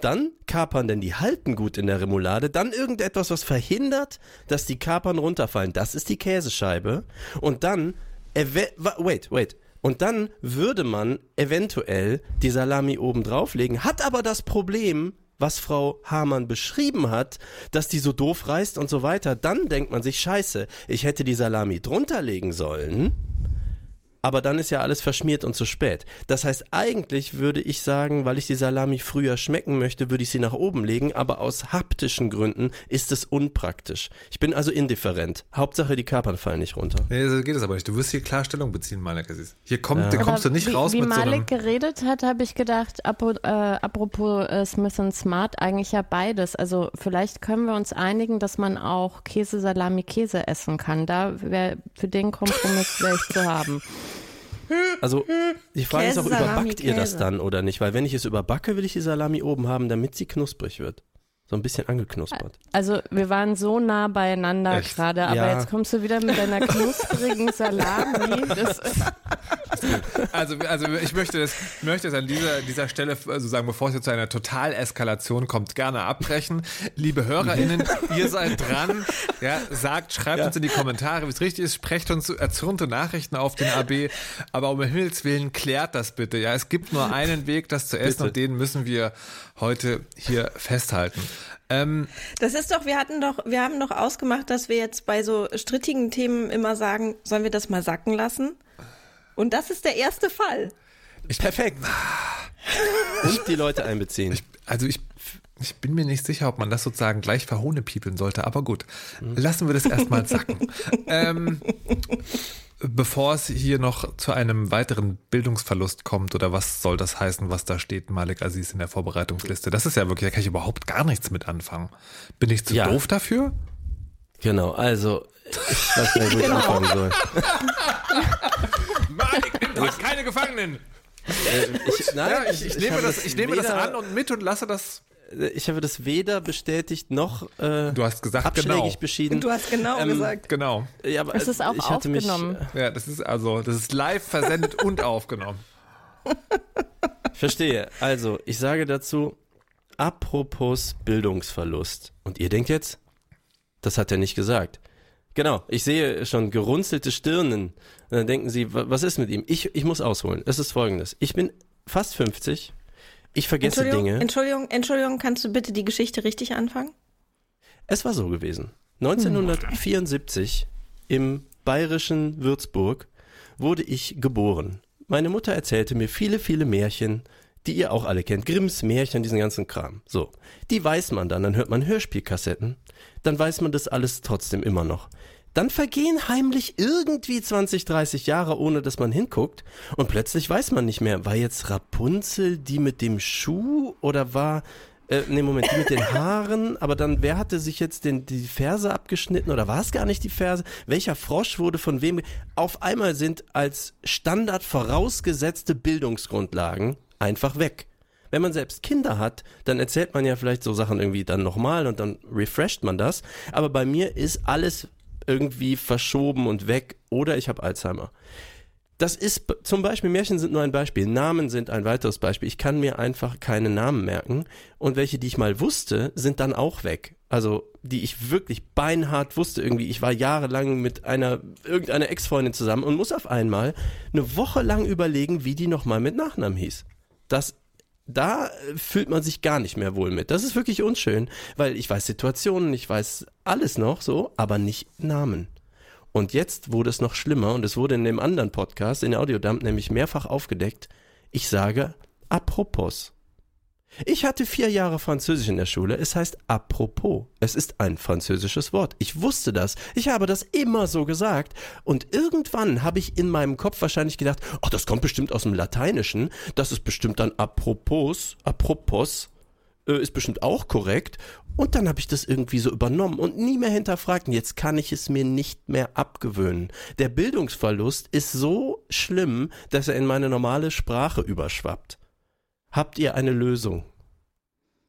dann kapern, denn die halten gut in der Remoulade, dann irgendetwas, was verhindert, dass die Kapern runterfallen. Das ist die Käsescheibe. Und dann, wait, wait. Und dann würde man eventuell die Salami oben drauflegen, hat aber das Problem, was Frau Hamann beschrieben hat, dass die so doof reißt und so weiter, dann denkt man sich, scheiße, ich hätte die Salami drunter legen sollen aber dann ist ja alles verschmiert und zu spät. Das heißt, eigentlich würde ich sagen, weil ich die Salami früher schmecken möchte, würde ich sie nach oben legen, aber aus haptischen Gründen ist es unpraktisch. Ich bin also indifferent. Hauptsache, die Kapern fallen nicht runter. Nee, so geht es aber nicht. Du wirst hier klar Stellung beziehen, Malik. Hier kommt, ja. kommst du nicht wie, raus wie mit Malik so einem... geredet hat, habe ich gedacht, apro, äh, apropos äh, Smith Smart, eigentlich ja beides. Also vielleicht können wir uns einigen, dass man auch Käse, Salami, Käse essen kann. Da wäre für den Kompromiss wäre ich zu haben. Also die Frage Käse, ist auch, überbackt Salami, ihr das dann oder nicht? Weil wenn ich es überbacke, will ich die Salami oben haben, damit sie knusprig wird. So ein bisschen angeknuspert. Also wir waren so nah beieinander gerade, aber ja. jetzt kommst du wieder mit deiner knusprigen Salami. Das also, also ich möchte das, möchte es an dieser, dieser Stelle also sagen, bevor es jetzt zu einer Totaleskalation kommt, gerne abbrechen. Liebe HörerInnen, ihr seid dran. Ja, sagt, schreibt ja. uns in die Kommentare, wie es richtig ist, sprecht uns erzürnte Nachrichten auf den AB, aber um Himmels Willen klärt das bitte. Ja, es gibt nur einen Weg, das zu essen bitte. und den müssen wir heute hier festhalten. Ähm, das ist doch, wir hatten doch, wir haben doch ausgemacht, dass wir jetzt bei so strittigen Themen immer sagen, sollen wir das mal sacken lassen? Und das ist der erste Fall. Ich, Perfekt. Und die Leute einbeziehen. Ich, also ich Ich bin mir nicht sicher, ob man das sozusagen gleich verhohnepiepeln sollte, aber gut. Lassen wir das erstmal sacken. ähm, bevor es hier noch zu einem weiteren Bildungsverlust kommt, oder was soll das heißen, was da steht, Malik Aziz in der Vorbereitungsliste? Das ist ja wirklich, da kann ich überhaupt gar nichts mit anfangen. Bin ich zu Ja. doof dafür? Genau, also ich weiß nicht, wo ich anfangen soll. Malik, du hast keine Gefangenen. Ich, nein, Ja, ich, ich, nehme, das, ich nehme das an und mit und lasse das. Ich habe das weder bestätigt noch äh, Du hast gesagt, abschlägig genau. beschieden. Du hast genau Ähm, gesagt. Genau. Ja, aber Es ist auch ich hatte mich, aufgenommen. Ja, das ist also, das ist live versendet und aufgenommen. Verstehe. Also, ich sage dazu, apropos Bildungsverlust. Und ihr denkt jetzt, das hat er nicht gesagt. Genau, ich sehe schon gerunzelte Stirnen. Und dann denken sie, wa- was ist mit ihm? Ich, ich muss ausholen. Es ist folgendes. Ich bin fast 50. Ich vergesse Entschuldigung, Dinge. Entschuldigung, Entschuldigung, kannst du bitte die Geschichte richtig anfangen? Es war so gewesen. 1974 im bayerischen Würzburg wurde ich geboren. Meine Mutter erzählte mir viele, viele Märchen, die ihr auch alle kennt. Grimms Märchen, diesen ganzen Kram. So. Die weiß man dann, dann hört man Hörspielkassetten. Dann weiß man das alles trotzdem immer noch. Dann vergehen heimlich irgendwie 20, 30 Jahre, ohne dass man hinguckt. Und plötzlich weiß man nicht mehr, war jetzt Rapunzel die mit dem Schuh oder war äh, nee, Moment, die mit den Haaren, aber dann, wer hatte sich jetzt den, die Ferse abgeschnitten oder war es gar nicht die Ferse? Welcher Frosch wurde von wem? Auf einmal sind als Standard vorausgesetzte Bildungsgrundlagen einfach weg. Wenn man selbst Kinder hat, dann erzählt man ja vielleicht so Sachen irgendwie dann nochmal und dann refresht man das. Aber bei mir ist alles irgendwie verschoben und weg oder ich habe Alzheimer. Das ist zum Beispiel, Märchen sind nur ein Beispiel, Namen sind ein weiteres Beispiel. Ich kann mir einfach keine Namen merken und welche, die ich mal wusste, sind dann auch weg. Also, die ich wirklich beinhart wusste irgendwie. Ich war jahrelang mit einer, irgendeiner Ex-Freundin zusammen und muss auf einmal eine Woche lang überlegen, wie die nochmal mit Nachnamen hieß. Das da äh, fühlt man sich gar nicht mehr wohl mit. Das ist wirklich unschön, weil ich weiß Situationen, ich weiß alles noch so, aber nicht Namen. Und jetzt wurde es noch schlimmer und es wurde in dem anderen Podcast, in Audiodump, nämlich mehrfach aufgedeckt. Ich sage apropos. Ich hatte vier Jahre Französisch in der Schule. Es heißt apropos. Es ist ein französisches Wort. Ich wusste das. Ich habe das immer so gesagt. Und irgendwann habe ich in meinem Kopf wahrscheinlich gedacht, ach, das kommt bestimmt aus dem Lateinischen. Das ist bestimmt dann apropos, apropos, äh, ist bestimmt auch korrekt. Und dann habe ich das irgendwie so übernommen und nie mehr hinterfragt. Und jetzt kann ich es mir nicht mehr abgewöhnen. Der Bildungsverlust ist so schlimm, dass er in meine normale Sprache überschwappt. Habt ihr eine Lösung?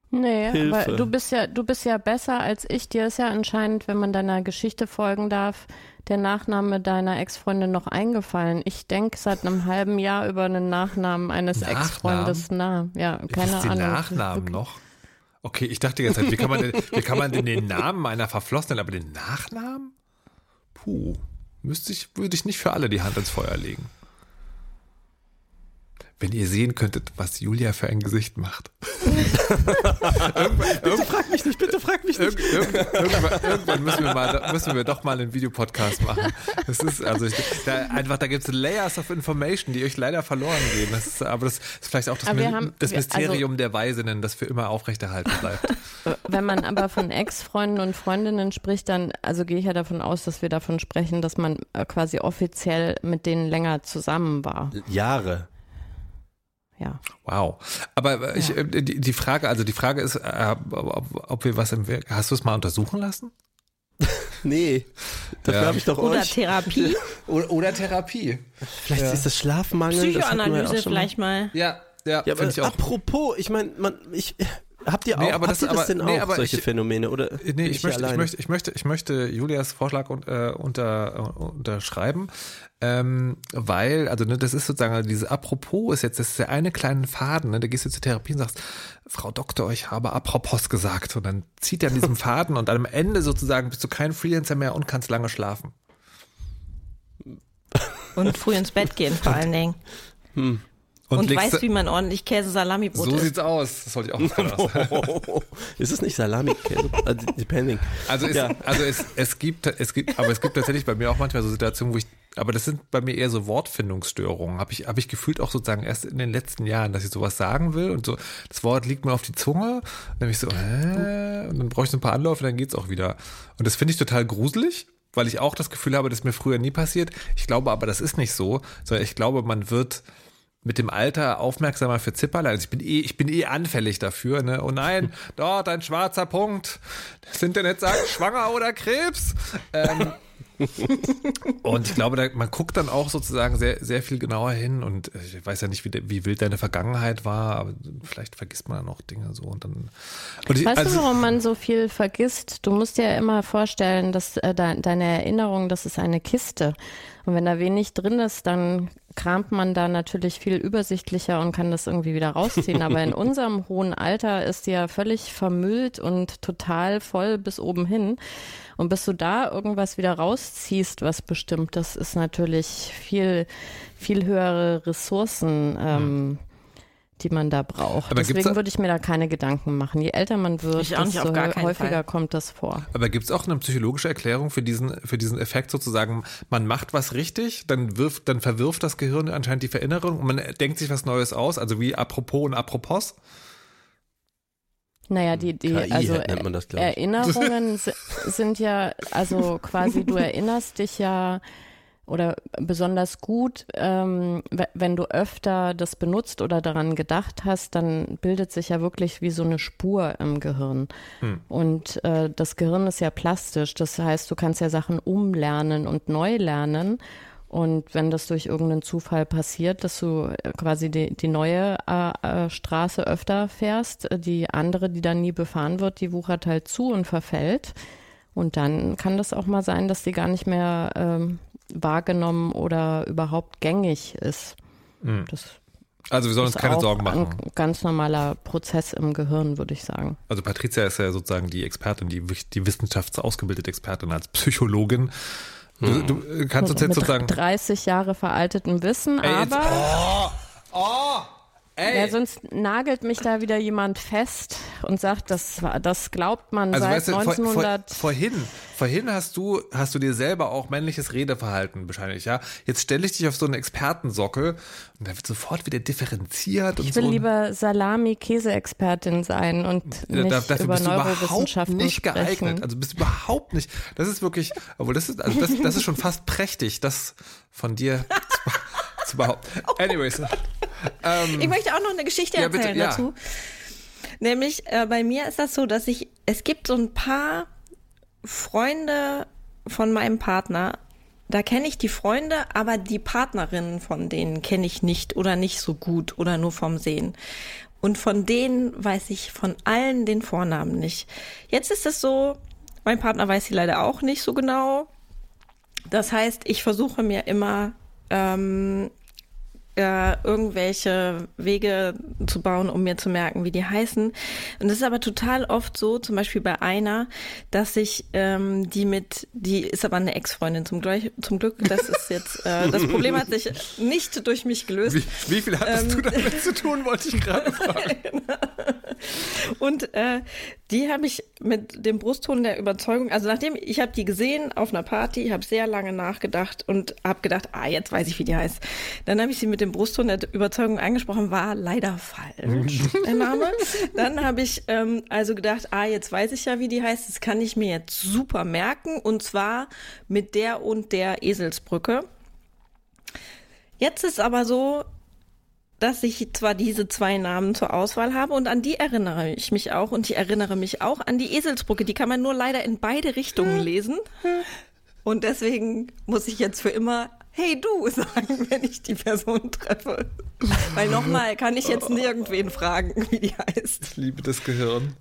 Nee, Hilfe. aber du bist ja, du bist ja besser als ich. Dir ist ja anscheinend, wenn man deiner Geschichte folgen darf, der Nachname deiner Ex-Freundin noch eingefallen. Ich denke seit einem halben Jahr über einen Nachnamen eines Nachnamen? Ex-Freundes nach. Ja, keine Ahnung. Nachnamen noch? Okay, ich dachte jetzt, wie kann man denn, wie kann man denn den Namen einer Verflossenen, aber den Nachnamen? Puh, müsste ich, würde ich nicht für alle die Hand ins Feuer legen. Wenn ihr sehen könntet, was Julia für ein Gesicht macht. Bitte frag mich nicht, bitte frag mich Irg irgend, irgendwann, irgendwann müssen wir mal, müssen wir doch mal einen Videopodcast machen. Das ist also ich, da einfach, da gibt es Layers of Information, die euch leider verloren gehen. Das ist, aber das ist vielleicht auch das, haben- das wir- Mysterium der Weisinnen, das für immer aufrechterhalten bleibt. Wenn man aber von Ex-Freunden und Freundinnen spricht, dann, also gehe ich ja davon aus, dass wir davon sprechen, dass man äh, quasi offiziell mit denen länger zusammen war. Jahre. Ja. Wow. Aber ich, äh, die, die Frage, also die Frage ist, äh, ob, ob wir was im Werk, hast du es mal untersuchen lassen? Nee, dafür Ja. habe ich doch Oder euch. Therapie, Oder, oder Therapie. Vielleicht ist das Schlafmangel. das ja Psychoanalyse mal. vielleicht mal. Ja, ja, Ja, ich auch. apropos, ich meine, man, ich, habt ihr auch, Nee, aber habt das- ihr das aber- denn nee, auch, aber solche ich- Phänomene? Oder Nee, ich, hier möchte, ich, möchte, ich, möchte, ich möchte Julias Vorschlag un, äh, unter, äh, unterschreiben, ähm, weil, also ne, das ist sozusagen, also diese Apropos ist jetzt, das ist der eine kleine Faden, ne, da gehst du zur Therapie und sagst, Frau Doktor, ich habe Apropos gesagt und dann zieht er an diesem Faden und am Ende sozusagen bist du kein Freelancer mehr und kannst lange schlafen. Und früh ins Bett gehen vor allen Dingen. Und, Und, weißt, wie man ordentlich Käse-Salami-Brot so isst. sieht's aus. Das wollte ich auch sagen. ist es nicht Salami? also, depending. Also es, Ja. also es, es gibt, es gibt, aber es gibt tatsächlich bei mir auch manchmal so Situationen, wo ich Aber das sind bei mir eher so Wortfindungsstörungen. Habe ich, hab ich gefühlt auch sozusagen erst in den letzten Jahren, dass ich sowas sagen will und so, das Wort liegt mir auf die Zunge. Und dann bin ich so, hä? Und dann brauche ich so ein paar Anläufe, dann geht's auch wieder. Und das finde ich total gruselig, weil ich auch das Gefühl habe, das ist mir früher nie passiert. Ich glaube aber, das ist nicht so, sondern ich glaube, man wird mit dem Alter aufmerksamer für Zipperlein. Also ich bin eh, ich bin eh anfällig dafür, ne? Oh nein, dort ein schwarzer Punkt. Sind denn jetzt sagen, schwanger oder Krebs? Ähm, und ich glaube, da, man guckt dann auch sozusagen sehr, sehr viel genauer hin und ich weiß ja nicht, wie, wie wild deine Vergangenheit war, aber vielleicht vergisst man dann auch Dinge so und dann. Und ich, weißt also, du, warum man so viel vergisst? Du musst dir immer vorstellen, dass äh, de, deine Erinnerung, das ist eine Kiste. Und wenn da wenig drin ist, dann kramt man da natürlich viel übersichtlicher und kann das irgendwie wieder rausziehen. Aber in unserem hohen Alter ist die ja völlig vermüllt und total voll bis oben hin. Und bis du da irgendwas wieder rausziehst, was bestimmt, das ist natürlich viel, viel höhere Ressourcen. Ähm, mhm die man da braucht. Aber Deswegen würde ich mir da keine Gedanken machen. Je älter man wird, desto häufiger Fall. kommt das vor. Aber gibt es auch eine psychologische Erklärung für diesen, für diesen Effekt sozusagen, man macht was richtig, dann wirft, dann verwirft das Gehirn anscheinend die Verinnerung und man denkt sich was Neues aus, also wie apropos und apropos? Naja, die, die KI also das, Erinnerungen sind ja, also quasi, du erinnerst dich ja oder besonders gut, ähm, wenn du öfter das benutzt oder daran gedacht hast, dann bildet sich ja wirklich wie so eine Spur im Gehirn. Hm. Und äh, das Gehirn ist ja plastisch, das heißt, du kannst ja Sachen umlernen und neu lernen. Und wenn das durch irgendeinen Zufall passiert, dass du äh, quasi die, die neue äh, äh, Straße öfter fährst, äh, die andere, die dann nie befahren wird, die wuchert halt zu und verfällt. Und dann kann das auch mal sein, dass die gar nicht mehr ähm, wahrgenommen oder überhaupt gängig ist. Mhm. Das also wir sollen uns keine Sorgen machen. Ein ganz normaler Prozess im Gehirn, würde ich sagen. Also Patricia ist ja sozusagen die Expertin, die, die wissenschaftsausgebildete Expertin als Psychologin. Du, hm. du kannst uns jetzt Mit sozusagen 30 Jahre veraltetem Wissen, Ey, aber jetzt, oh, oh, Ey. Ja, sonst nagelt mich da wieder jemand fest und sagt, das, das glaubt man also, seit weißt du, 1900. Vor, vor, vorhin, vorhin hast du, hast du dir selber auch männliches Redeverhalten wahrscheinlich, ja. Jetzt stelle ich dich auf so einen Expertensockel und da wird sofort wieder differenziert. Ich will so. lieber Salami-Käse-Expertin sein und nicht da, dafür über bist Neurowissenschaften du nicht geeignet. Sprechen. Also bist du überhaupt nicht. Das ist wirklich, obwohl das ist, also das, das ist schon fast prächtig, das von dir zu behaupten. Anyways. Oh ähm, ich möchte auch noch eine Geschichte ja, erzählen bitte, ja. dazu. Nämlich äh, bei mir ist das so, dass ich, es gibt so ein paar Freunde von meinem Partner, da kenne ich die Freunde, aber die Partnerinnen von denen kenne ich nicht oder nicht so gut oder nur vom Sehen. Und von denen weiß ich von allen den Vornamen nicht. Jetzt ist es so, mein Partner weiß sie leider auch nicht so genau. Das heißt, ich versuche mir immer ähm, äh, irgendwelche Wege zu bauen, um mir zu merken, wie die heißen. Und es ist aber total oft so, zum Beispiel bei einer, dass ich ähm, die mit, die ist aber eine Ex-Freundin zum, zum Glück. Das ist jetzt, äh, das Problem hat sich nicht durch mich gelöst. Wie, wie viel hattest ähm, du damit zu tun, wollte ich gerade fragen. Und äh, die habe ich mit dem Brustton der Überzeugung, also nachdem ich habe die gesehen auf einer Party, habe sehr lange nachgedacht und habe gedacht, ah, jetzt weiß ich, wie die heißt. Dann habe ich sie mit dem Brustton der Überzeugung angesprochen, war leider falsch, der Name. Dann habe ich ähm, also gedacht, ah, jetzt weiß ich ja, wie die heißt, das kann ich mir jetzt super merken und zwar mit der und der Eselsbrücke. Jetzt ist aber so, dass ich zwar diese zwei Namen zur Auswahl habe und an die erinnere ich mich auch und ich erinnere mich auch an die Eselsbrücke. Die kann man nur leider in beide Richtungen lesen. Und deswegen muss ich jetzt für immer hey du sagen, wenn ich die Person treffe. Weil nochmal kann ich jetzt nirgendwen fragen, wie die heißt. Ich liebe das Gehirn.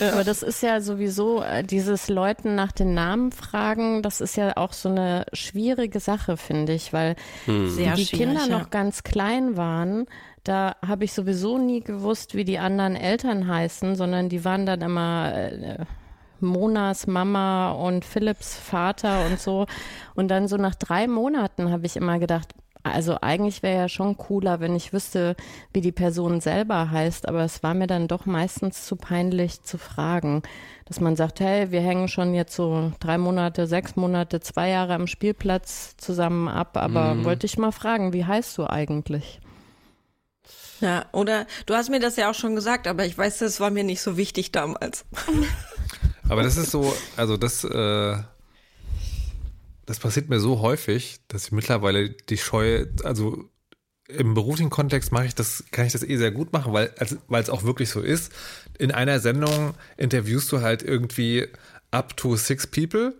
Aber das ist ja sowieso, äh, dieses Leuten nach den Namen fragen, das ist ja auch so eine schwierige Sache, finde ich, weil hm. die Kinder noch ganz klein waren. Da habe ich sowieso nie gewusst, wie die anderen Eltern heißen, sondern die waren dann immer äh, Monas Mama und Philipps Vater und so. Und dann so nach drei Monaten habe ich immer gedacht, also eigentlich wäre ja schon cooler, wenn ich wüsste, wie die Person selber heißt, aber es war mir dann doch meistens zu peinlich zu fragen, dass man sagt, hey, wir hängen schon jetzt so drei Monate, sechs Monate, zwei Jahre am Spielplatz zusammen ab, aber mhm. wollte ich mal fragen, wie heißt du eigentlich? Ja, oder du hast mir das ja auch schon gesagt, aber ich weiß, das war mir nicht so wichtig damals. Aber das ist so, also das, äh, das passiert mir so häufig, dass ich mittlerweile die Scheu, also im beruflichen Kontext mache ich das, kann ich das eh sehr gut machen, weil also, weil es auch wirklich so ist. In einer Sendung interviewst du halt irgendwie up to six people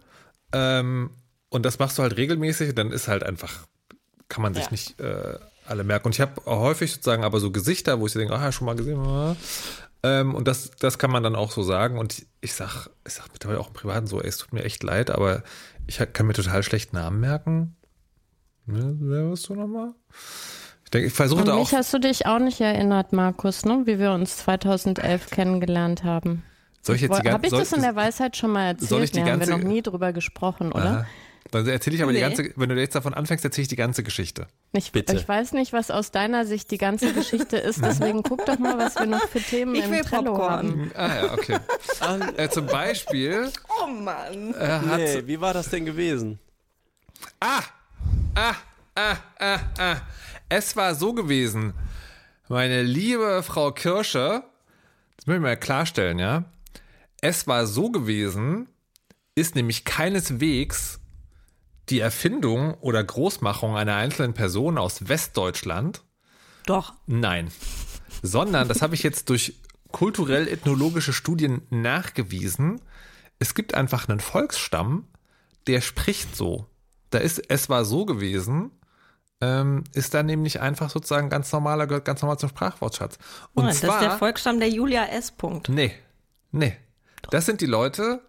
ähm, und das machst du halt regelmäßig dann ist halt einfach, kann man sich ja. nicht äh, alle merken. Und ich habe häufig sozusagen aber so Gesichter, wo ich denke, ah, schon mal gesehen. Ähm, und das, das kann man dann auch so sagen. Und ich, sag, ich sag mittlerweile auch im Privaten so, ey, es tut mir echt leid, aber ich kann mir total schlecht Namen merken. Ne, wer warst du nochmal? Ich denke, ich versuche da auch. Mich hast du dich auch nicht erinnert, Markus, ne? wie wir uns 2011 kennengelernt haben. Soll ich jetzt die ganze, Habe ich das in der Weisheit schon mal erzählt? Soll ich die ganze, haben wir noch nie drüber gesprochen, oder? Aha. Dann erzähle ich aber nee. die ganze, wenn du jetzt davon anfängst, erzähle ich die ganze Geschichte. Ich, Bitte. ich weiß nicht, was aus deiner Sicht die ganze Geschichte ist, deswegen guck doch mal, was wir noch für Themen ich im Trello Popcorn. haben. Ah ja, okay. äh, zum Beispiel. Oh Mann. Äh, nee, wie war das denn gewesen? Ah, ah, ah, ah, ah. Es war so gewesen, meine liebe Frau Kirsche, das möchte ich mal klarstellen, ja. Es war so gewesen, ist nämlich keineswegs die Erfindung oder Großmachung einer einzelnen Person aus Westdeutschland. Doch. Nein. Sondern, das habe ich jetzt durch kulturell-ethnologische Studien nachgewiesen. Es gibt einfach einen Volksstamm, der spricht so. Da ist, es war so gewesen, ähm, ist dann nämlich einfach sozusagen ganz normaler, gehört ganz normal zum Sprachwortschatz. Und Moment, zwar, das ist der Volksstamm der Julia S. Punkt. Nee, nee. Das sind die Leute,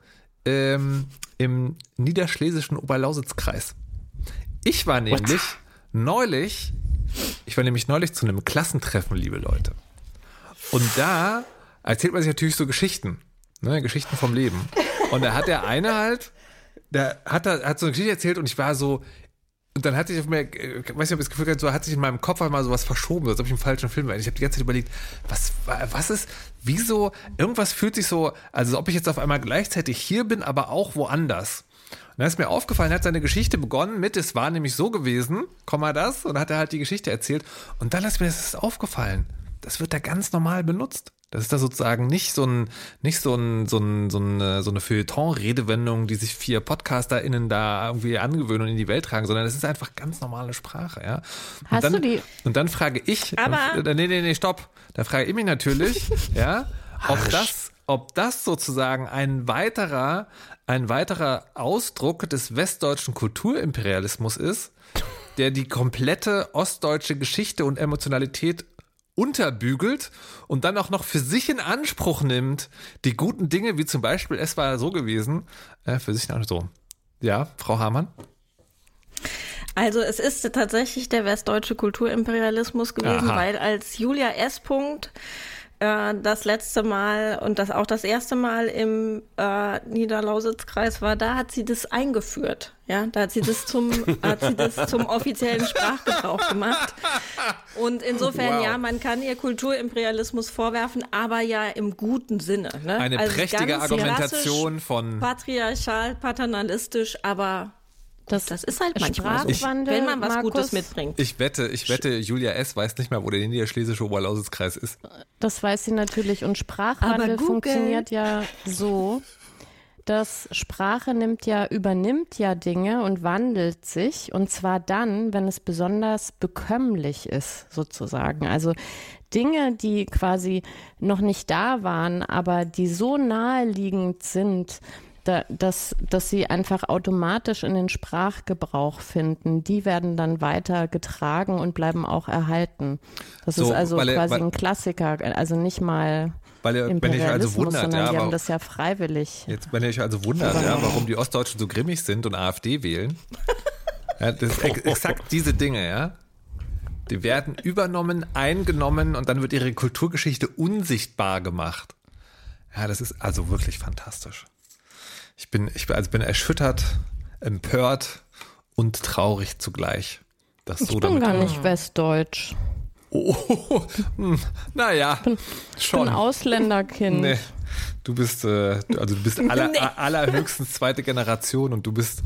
ähm, im niederschlesischen Oberlausitzkreis. Ich war nämlich What? neulich, ich war nämlich neulich zu einem Klassentreffen, liebe Leute. Und da erzählt man sich natürlich so Geschichten, ne, Geschichten vom Leben. Und da hat der eine halt, der hat, hat so eine Geschichte erzählt und ich war so, und dann hat sich auf mir, äh, weiß nicht, ob ich das Gefühl hatte, so hat sich in meinem Kopf einmal sowas verschoben, als ob ich im falschen Film war. Ich habe die ganze Zeit überlegt, was, was ist, wieso, irgendwas fühlt sich so, also ob ich jetzt auf einmal gleichzeitig hier bin, aber auch woanders. Und dann ist mir aufgefallen, hat seine Geschichte begonnen mit, es war nämlich so gewesen, Komma das, und dann hat er halt die Geschichte erzählt. Und dann ist mir das aufgefallen. Das wird da ganz normal benutzt. Das ist da sozusagen nicht so ein, nicht so ein, so ein, so eine, so eine Feuilleton-Redewendung, die sich vier PodcasterInnen da irgendwie angewöhnen und in die Welt tragen, sondern es ist einfach ganz normale Sprache, ja. Und Hast dann, du die? Und dann frage ich, Aber äh, nee, nee, nee, stopp. Da frage ich mich natürlich, ja, ob das, ob das sozusagen ein weiterer, ein weiterer Ausdruck des westdeutschen Kulturimperialismus ist, der die komplette ostdeutsche Geschichte und Emotionalität unterbügelt und dann auch noch für sich in Anspruch nimmt, die guten Dinge, wie zum Beispiel, es war so gewesen, äh, für sich in Anspruch. Ja, Frau Hamann? Also es ist tatsächlich der westdeutsche Kulturimperialismus gewesen, Aha. weil als Julia S. Punkt äh, das letzte Mal und das auch das erste Mal im äh, Niederlausitzkreis war, da hat sie das eingeführt. Ja, da hat sie das zum, hat sie das zum offiziellen Sprachgebrauch gemacht. Und insofern, wow. ja, man kann ihr Kulturimperialismus vorwerfen, aber ja im guten Sinne. Ne? Eine also prächtige Argumentation von patriarchal, paternalistisch, aber das, das ist halt manchmal so, wenn man was Markus, Gutes mitbringt. Ich wette, ich wette, Julia S. weiß nicht mehr, wo der niederschlesische Oberlausitzkreis ist. Das weiß sie natürlich. Und Sprachwandel funktioniert ja so, dass Sprache nimmt ja, übernimmt ja Dinge und wandelt sich. Und zwar dann, wenn es besonders bekömmlich ist, sozusagen. Also Dinge, die quasi noch nicht da waren, aber die so naheliegend sind, da, dass, dass sie einfach automatisch in den Sprachgebrauch finden. Die werden dann weiter getragen und bleiben auch erhalten. Das so, ist also quasi weil, ein Klassiker, also nicht mal weil ihr, wenn euch also wundert, ja, die haben das ja freiwillig. Jetzt, wenn ihr euch also wundert, ja, warum die Ostdeutschen so grimmig sind und AfD wählen, ja, das ist ex exakt diese Dinge, ja. Die werden übernommen, eingenommen und dann wird ihre Kulturgeschichte unsichtbar gemacht. Ja, das ist also wirklich fantastisch. Ich bin, ich bin, also bin erschüttert, empört und traurig zugleich. Das Ich so bin gar nicht westdeutsch. Oh, hm, naja, Ich bin schon. Ausländerkind. Nee, du bist, äh, also du bist aller, allerhöchstens zweite Generation und du bist,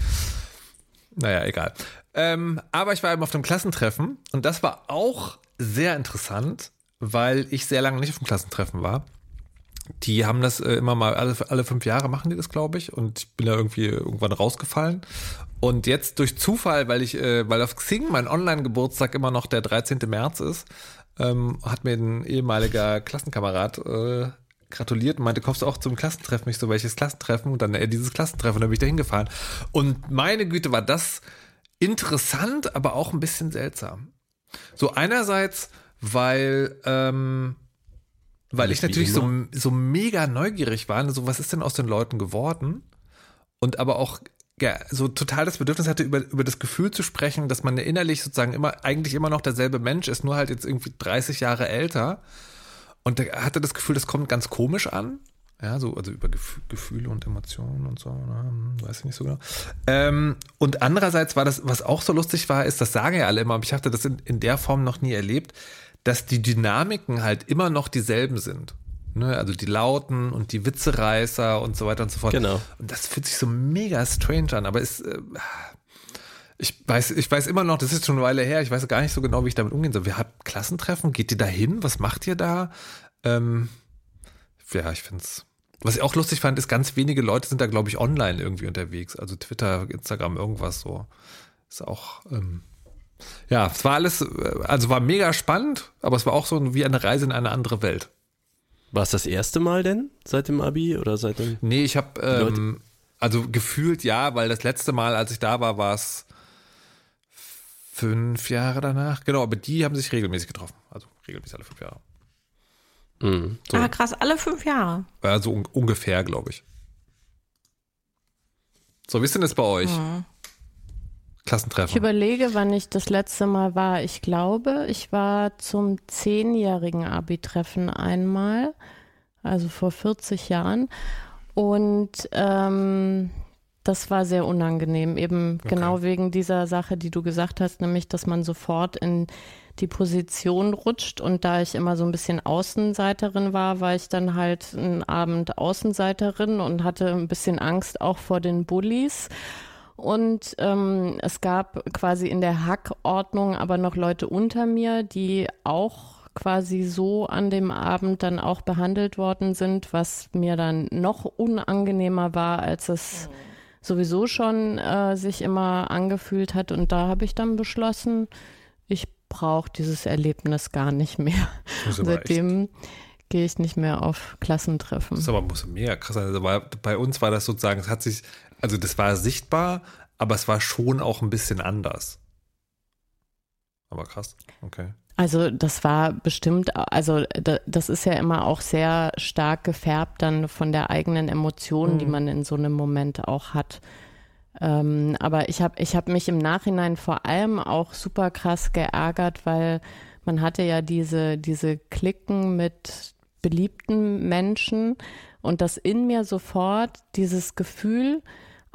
naja, egal. Ähm, aber ich war eben auf dem Klassentreffen und das war auch sehr interessant, weil ich sehr lange nicht auf dem Klassentreffen war. Die haben das äh, immer mal, alle, alle fünf Jahre machen die das, glaube ich. Und ich bin da irgendwie irgendwann rausgefallen. Und jetzt durch Zufall, weil ich, äh, weil auf Xing mein Online-Geburtstag immer noch der 13. März ist, ähm, hat mir ein ehemaliger Klassenkamerad äh, gratuliert und meinte, kommst du auch zum Klassentreffen? Ich so, welches Klassentreffen? Und dann äh, dieses Klassentreffen, dann bin ich da hingefahren. Und meine Güte, war das interessant, aber auch ein bisschen seltsam. So einerseits, weil, ähm, weil ich natürlich so, so mega neugierig war, so was ist denn aus den Leuten geworden? Und aber auch ja, so total das Bedürfnis hatte, über, über das Gefühl zu sprechen, dass man innerlich sozusagen immer, eigentlich immer noch derselbe Mensch ist, nur halt jetzt irgendwie 30 Jahre älter. Und der hatte das Gefühl, das kommt ganz komisch an. Ja, so, also über Gef Gefühle und Emotionen und so, ne? Hm, weiß ich nicht so genau. Ähm, und andererseits war das, was auch so lustig war, ist, das sagen ja alle immer, aber ich hatte das in, in der Form noch nie erlebt, dass die Dynamiken halt immer noch dieselben sind. Ne? Also die Lauten und die Witzereißer und so weiter und so fort. Genau. Und das fühlt sich so mega strange an, aber es, äh, ich weiß, ich weiß immer noch, das ist schon eine Weile her, ich weiß gar nicht so genau, wie ich damit umgehen soll. Wir haben Klassentreffen, geht ihr da hin? Was macht ihr da? Ähm, ja, ich find's. Was ich auch lustig fand, ist, ganz wenige Leute sind da, glaube ich, online irgendwie unterwegs. Also Twitter, Instagram, irgendwas so. Ist auch, ähm, ja, es war alles, äh, also war mega spannend, aber es war auch so wie eine Reise in eine andere Welt. War es das erste Mal denn seit dem Abi oder seit dem? Nee, ich habe, ähm, also gefühlt ja, weil das letzte Mal, als ich da war, war es fünf Jahre danach. Genau, aber die haben sich regelmäßig getroffen. Also regelmäßig alle fünf Jahre. Mhm. So. Ah, krass, alle fünf Jahre. Also un ungefähr, glaube ich. So, wie ist denn das bei euch? Ich Klassentreffen. überlege, wann ich das letzte Mal war. Ich glaube, ich war zum zehnjährigen Abi-Treffen einmal, also vor 40 Jahren. Und ähm, das war sehr unangenehm, eben genau wegen dieser Sache, die du gesagt hast, nämlich, dass man sofort in die Position rutscht. Und da ich immer so ein bisschen Außenseiterin war, war ich dann halt einen Abend Außenseiterin und hatte ein bisschen Angst auch vor den Bullies. Und ähm, es gab quasi in der Hackordnung aber noch Leute unter mir, die auch quasi so an dem Abend dann auch behandelt worden sind, was mir dann noch unangenehmer war, als es sowieso schon äh, sich immer angefühlt hat. Und da habe ich dann beschlossen, ich brauche dieses Erlebnis gar nicht mehr. Seitdem gehe ich nicht mehr auf Klassentreffen. Das ist aber muss mega krass sein. Also bei, bei uns war das sozusagen, es hat sich, also das war sichtbar, aber es war schon auch ein bisschen anders. Aber krass, okay. Also das war bestimmt, also da- das ist ja immer auch sehr stark gefärbt dann von der eigenen Emotion, die man in so einem Moment auch hat. Ähm, aber ich habe ich hab mich im Nachhinein vor allem auch super krass geärgert, weil man hatte ja diese, diese Klicken mit beliebten Menschen und dass in mir sofort dieses Gefühl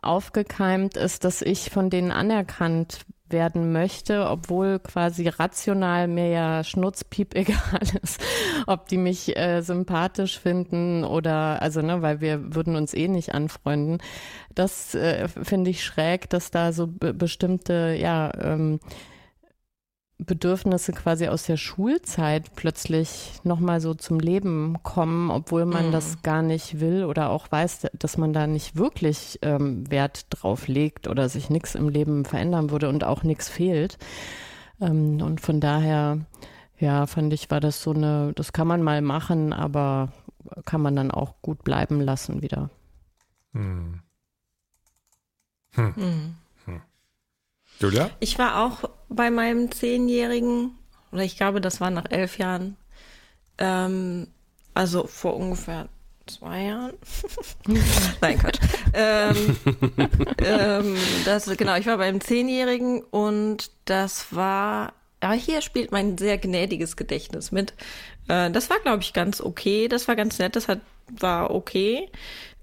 aufgekeimt ist, dass ich von denen anerkannt werden möchte, obwohl quasi rational mir ja schnurzpiep egal ist, ob die mich äh, sympathisch finden oder, also ne, weil wir würden uns eh nicht anfreunden. Das äh, finde ich schräg, dass da so be bestimmte, ja, ähm, Bedürfnisse quasi aus der Schulzeit plötzlich nochmal so zum Leben kommen, obwohl man das gar nicht will oder auch weiß, dass man da nicht wirklich ähm, Wert drauf legt oder sich nichts im Leben verändern würde und auch nichts fehlt. Ähm, und von daher, ja, fand ich, war das so eine, das kann man mal machen, aber kann man dann auch gut bleiben lassen wieder. Hm. Hm. Julia? Ich war auch bei meinem Zehnjährigen, oder ich glaube, das war nach elf Jahren, ähm, also vor ungefähr zwei Jahren. Nein, Quatsch. ähm, ähm, das, genau, ich war beim Zehnjährigen und das war, aber hier spielt mein sehr gnädiges Gedächtnis mit. Äh, das war, glaube ich, ganz okay. Das war ganz nett. Das hat, war okay.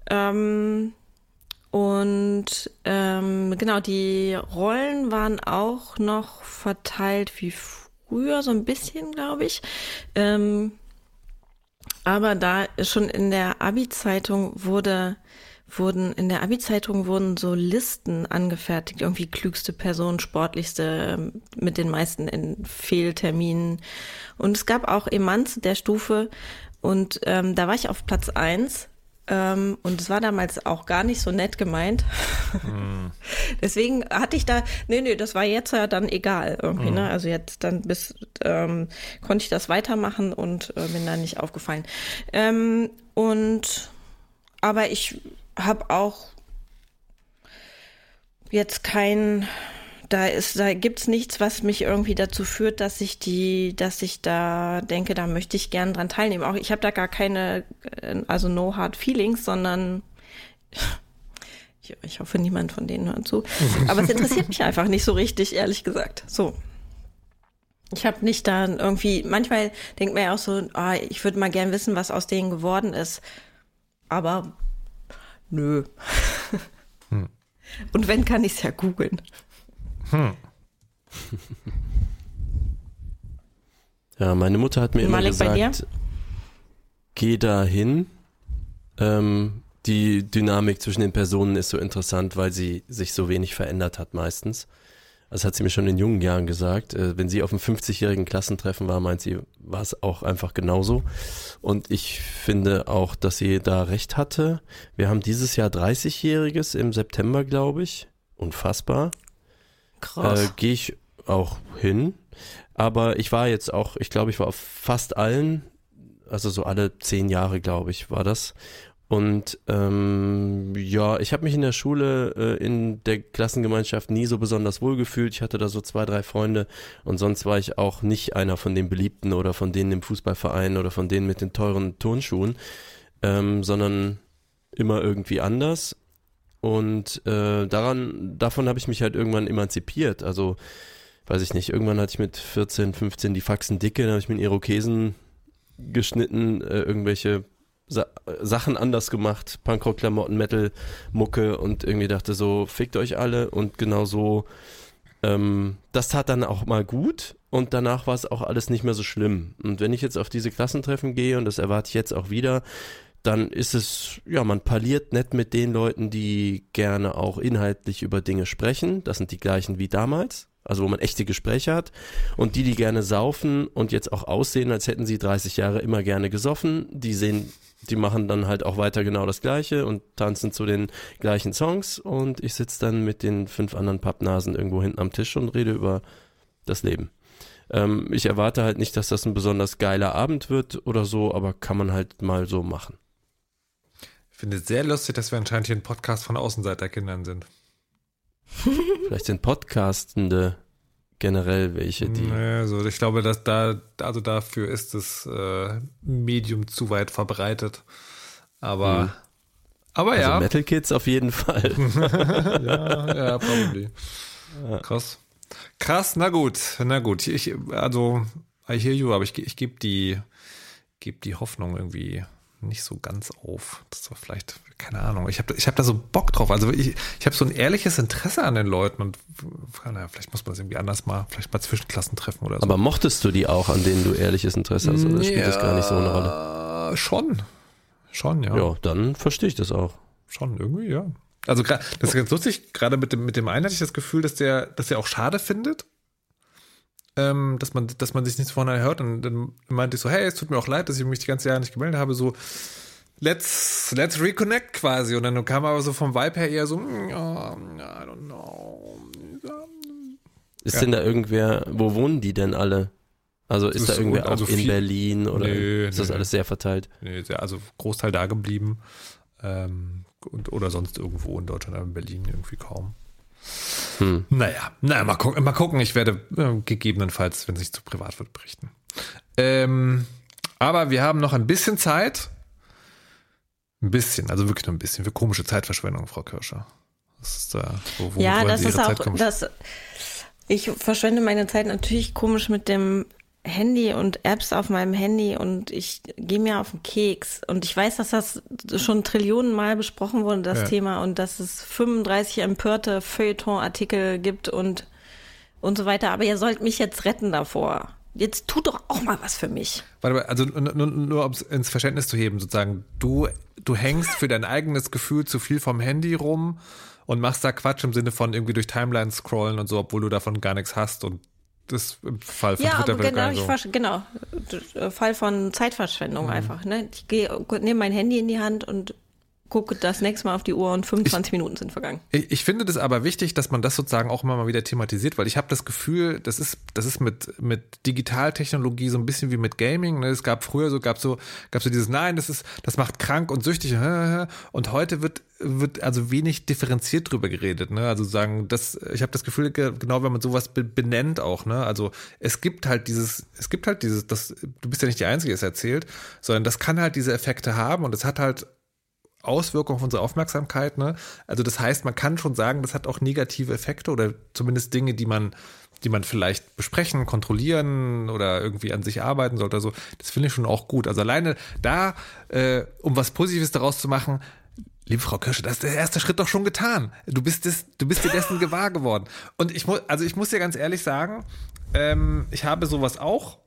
Ähm, Und ähm, genau, die Rollen waren auch noch verteilt wie früher, so ein bisschen, glaube ich. Ähm, aber da schon in der Abi-Zeitung wurde wurden in der Abi-Zeitung wurden so Listen angefertigt, irgendwie klügste Person, sportlichste, mit den meisten in Fehlterminen. Und es gab auch Emanz der Stufe und ähm, da war ich auf Platz eins ähm, und es war damals auch gar nicht so nett gemeint. Mm. Deswegen hatte ich da, nee, nee, das war jetzt ja dann egal irgendwie, mm. ne? Also jetzt dann bis ähm, konnte ich das weitermachen und äh, bin da nicht aufgefallen. Ähm, und aber ich habe auch jetzt kein da ist, da gibt's nichts, was mich irgendwie dazu führt, dass ich die, dass ich da denke, da möchte ich gern dran teilnehmen. Auch ich habe da gar keine, äh, also no hard feelings, sondern ich, ich hoffe, niemand von denen hört zu. Aber es interessiert mich einfach nicht so richtig, ehrlich gesagt. So. Ich habe nicht dann irgendwie, manchmal denkt man ja auch so, ah, ich würde mal gern wissen, was aus denen geworden ist. Aber nö. Hm. Und wenn, kann ich es ja googeln. Hm. Ja, meine Mutter hat mir immer Malik gesagt, geh da hin. Ähm, die Dynamik zwischen den Personen ist so interessant, weil sie sich so wenig verändert hat meistens. Das hat sie mir schon in jungen Jahren gesagt. Äh, wenn sie auf einem 50-jährigen Klassentreffen war, meint sie, war es auch einfach genauso. Und ich finde auch, dass sie da recht hatte. Wir haben dieses Jahr 30-jähriges im September, glaube ich. Unfassbar. Krass. Äh, Gehe ich auch hin. Aber ich war jetzt auch, ich glaube, ich war auf fast allen, also so alle zehn Jahre, glaube ich, war das. Und ähm, ja, ich habe mich in der Schule äh, in der Klassengemeinschaft nie so besonders wohl gefühlt. Ich hatte da so zwei, drei Freunde und sonst war ich auch nicht einer von den Beliebten oder von denen im Fußballverein oder von denen mit den teuren Turnschuhen, ähm, sondern immer irgendwie anders. Und äh, daran, davon habe ich mich halt irgendwann emanzipiert. Also, weiß ich nicht, irgendwann hatte ich mit 14, 15 die Faxen dicke, dann habe ich mir einen Irokesen geschnitten, äh, irgendwelche Sa Sachen anders gemacht, Punkrock-Klamotten, Metal-Mucke und irgendwie dachte so, fickt euch alle und genau so, ähm, das tat dann auch mal gut und danach war es auch alles nicht mehr so schlimm. Und wenn ich jetzt auf diese Klassentreffen gehe und das erwarte ich jetzt auch wieder, dann ist es, ja, man parliert nett mit den Leuten, die gerne auch inhaltlich über Dinge sprechen. Das sind die gleichen wie damals. Also wo man echte Gespräche hat. Und die, die gerne saufen und jetzt auch aussehen, als hätten sie 30 Jahre immer gerne gesoffen, die sehen, die machen dann halt auch weiter genau das Gleiche und tanzen zu den gleichen Songs. Und ich sitze dann mit den fünf anderen Pappnasen irgendwo hinten am Tisch und rede über das Leben. Ähm, ich erwarte halt nicht, dass das ein besonders geiler Abend wird oder so, aber kann man halt mal so machen finde es sehr lustig, dass wir anscheinend hier ein Podcast von Außenseiterkindern sind. Vielleicht sind Podcastende generell welche, die. Naja, also ich glaube, dass da, also dafür ist das äh, Medium zu weit verbreitet. Aber, hm. aber also ja. Metal Kids auf jeden Fall. ja, ja, probably. Krass. Krass, na gut, na gut. Ich, also, I hear you, aber ich, ich gebe die, geb die Hoffnung irgendwie nicht so ganz auf. Das war vielleicht, keine Ahnung. Ich habe ich hab da so Bock drauf. Also ich, ich habe so ein ehrliches Interesse an den Leuten und naja, vielleicht muss man das irgendwie anders mal, vielleicht mal Zwischenklassen treffen oder so. Aber mochtest du die auch, an denen du ehrliches Interesse hast? Oder spielt ja, das gar nicht so eine Rolle? Schon. Schon, ja. Ja, dann verstehe ich das auch. Schon, irgendwie, ja. Also das ist ganz lustig, gerade mit dem, mit dem einen hatte ich das Gefühl, dass der, dass der auch schade findet, ähm, dass man, dass man sich nicht vorne hört. Und dann meinte ich so, hey, es tut mir auch leid, dass ich mich die ganze Jahre nicht gemeldet habe, so let's, let's reconnect quasi. Und dann kam aber so vom Vibe her eher so, oh, I don't know. Ist ja. denn da irgendwer, wo wohnen die denn alle? Also ist, ist da irgendwer also auch in Berlin oder nee, ist das nee. alles sehr verteilt? Nee, also Großteil da geblieben. Ähm, und, oder sonst irgendwo in Deutschland, aber in Berlin irgendwie kaum. Hm. Naja, naja mal, gucken, mal gucken. Ich werde äh, gegebenenfalls, wenn es nicht zu privat wird, berichten. Ähm, aber wir haben noch ein bisschen Zeit. Ein bisschen, also wirklich nur ein bisschen für komische Zeitverschwendung, Frau Kirscher. Das ist, äh, wo, ja, das ist auch, das, ich verschwende meine Zeit natürlich komisch mit dem Handy und Apps auf meinem Handy und ich gehe mir auf den Keks. Und ich weiß, dass das schon Trillionen Mal besprochen wurde, das Ja. Thema, und dass es 35 empörte Feuilleton-Artikel gibt und, und so weiter. Aber ihr sollt mich jetzt retten davor. Jetzt tut doch auch mal was für mich. Warte mal, also nur, nur, nur um es ins Verständnis zu heben, sozusagen, du, du hängst für dein eigenes Gefühl zu viel vom Handy rum und machst da Quatsch im Sinne von irgendwie durch Timelines scrollen und so, obwohl du davon gar nichts hast und das im Fall von Ja, genau, ich so. versch- genau. D- Fall von Zeitverschwendung Mhm. einfach. Ne? Ich gehe, nehme mein Handy in die Hand und gucke das nächste Mal auf die Uhr und 25 Minuten sind vergangen. Ich, ich finde das aber wichtig, dass man das sozusagen auch immer mal wieder thematisiert, weil ich habe das Gefühl, das ist, das ist mit, mit Digitaltechnologie so ein bisschen wie mit Gaming. Ne? Es gab früher so, gab so, gab so dieses, nein, das ist, das macht krank und süchtig. Und heute wird, wird also wenig differenziert drüber geredet. Ne? Also sagen, das, ich habe das Gefühl, ge- genau wenn man sowas be benennt auch, ne? Also es gibt halt dieses, es gibt halt dieses, das, du bist ja nicht die Einzige, die es erzählt, sondern das kann halt diese Effekte haben und es hat halt Auswirkungen auf unsere Aufmerksamkeit. Ne? Also das heißt, man kann schon sagen, das hat auch negative Effekte oder zumindest Dinge, die man, die man vielleicht besprechen, kontrollieren oder irgendwie an sich arbeiten sollte. Also das finde ich schon auch gut. Also alleine da, äh, um was Positives daraus zu machen, liebe Frau Kirsche, das ist der erste Schritt doch schon getan. Du bist es, du bist dir dessen gewahr geworden. Und ich muss, also ich muss dir ganz ehrlich sagen, ähm, ich habe sowas auch.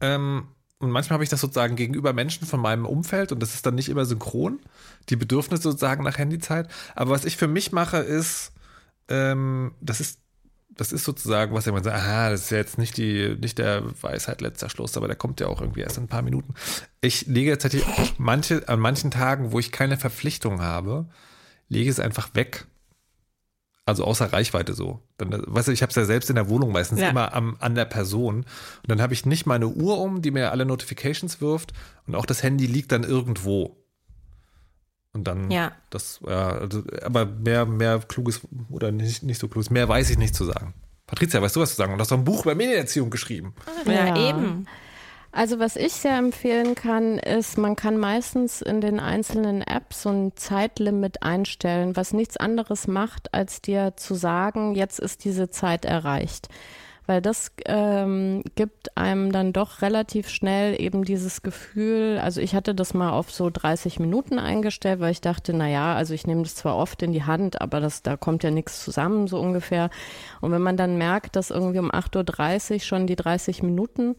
Ähm, und manchmal habe ich das sozusagen gegenüber Menschen von meinem Umfeld und das ist dann nicht immer synchron, die Bedürfnisse sozusagen nach Handyzeit. Aber was ich für mich mache, ist, ähm, das ist, das ist sozusagen, was jemand sagt, aha, das ist ja jetzt nicht die, nicht der Weisheit letzter Schluss, aber der kommt ja auch irgendwie erst in ein paar Minuten. Ich lege jetzt tatsächlich manche, an manchen Tagen, wo ich keine Verpflichtung habe, lege es einfach weg. Also außer Reichweite so. Dann, weißt du, ich habe es ja selbst in der Wohnung meistens Ja. immer am, an der Person. Und dann habe ich nicht meine Uhr um, die mir alle Notifications wirft. Und auch das Handy liegt dann irgendwo. Und dann, Ja. das, ja, also, aber mehr, mehr kluges oder nicht, nicht so kluges, mehr weiß ich nicht zu sagen. Patricia, weißt du was zu sagen? Und du hast doch ein Buch über Medienerziehung geschrieben. Ja, eben. Also was ich sehr empfehlen kann, ist, man kann meistens in den einzelnen Apps so ein Zeitlimit einstellen, was nichts anderes macht, als dir zu sagen, jetzt ist diese Zeit erreicht. Weil das ähm, gibt einem dann doch relativ schnell eben dieses Gefühl, also ich hatte das mal auf so 30 Minuten eingestellt, weil ich dachte, na ja, also ich nehme das zwar oft in die Hand, aber das, da kommt ja nichts zusammen, so ungefähr. Und wenn man dann merkt, dass irgendwie um 8.30 Uhr schon die 30 Minuten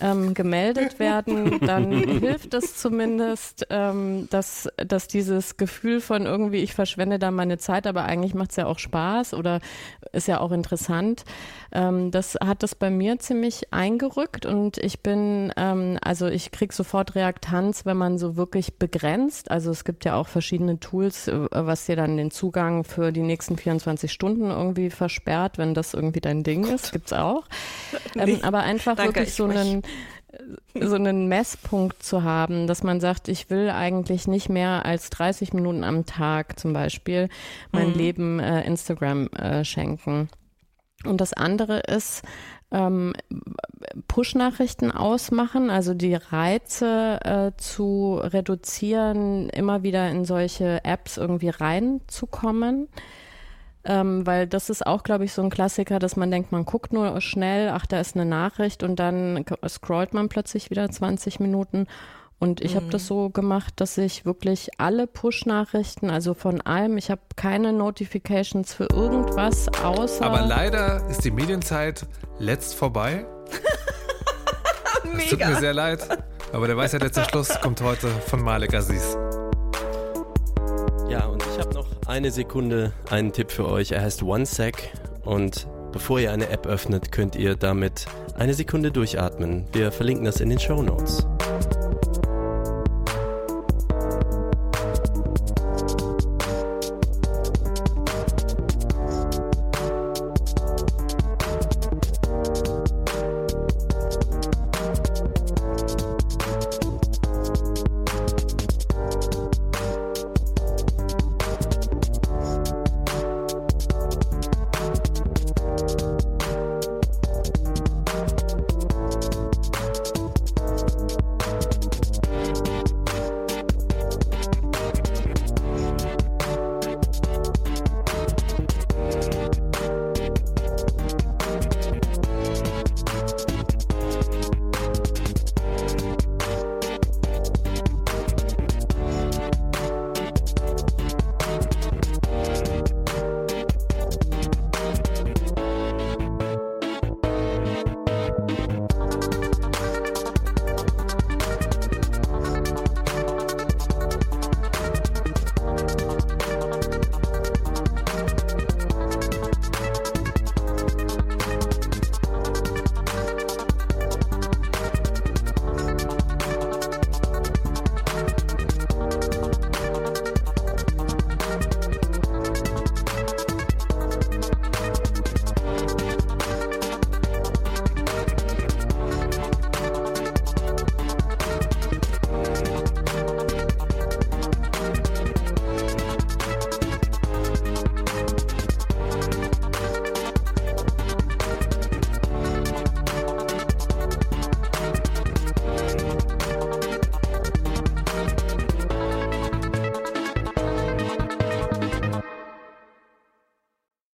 ähm, gemeldet werden, dann hilft es zumindest, ähm, dass, dass dieses Gefühl von irgendwie, ich verschwende da meine Zeit, aber eigentlich macht es ja auch Spaß oder ist ja auch interessant. Ähm, das hat das bei mir ziemlich eingerückt und ich bin, ähm, also ich kriege sofort Reaktanz, wenn man so wirklich begrenzt. Also es gibt ja auch verschiedene Tools, äh, was dir dann den Zugang für die nächsten 24 Stunden irgendwie versperrt, wenn das irgendwie dein Ding ist, gibt's auch. Ähm, Nee, aber einfach danke, wirklich ich so einen so einen Messpunkt zu haben, dass man sagt, ich will eigentlich nicht mehr als 30 Minuten am Tag zum Beispiel mein Mhm. Leben äh, Instagram äh, schenken. Und das andere ist, ähm, Push-Nachrichten ausmachen, also die Reize äh, zu reduzieren, immer wieder in solche Apps irgendwie reinzukommen. Ähm, weil das ist auch, glaube ich, so ein Klassiker, dass man denkt, man guckt nur schnell, ach, da ist eine Nachricht und dann scrollt man plötzlich wieder 20 Minuten. Und ich habe das so gemacht, dass ich wirklich alle Push-Nachrichten, also von allem, ich habe keine Notifications für irgendwas außer. Aber leider ist die Medienzeit letzt vorbei. Es tut mir sehr leid. Aber der Weisheit letzter Schluss kommt heute von Malek Aziz. Ja, und ich habe noch eine Sekunde einen Tipp für euch. Er heißt OneSec und bevor ihr eine App öffnet, könnt ihr damit eine Sekunde durchatmen. Wir verlinken das in den Show Notes.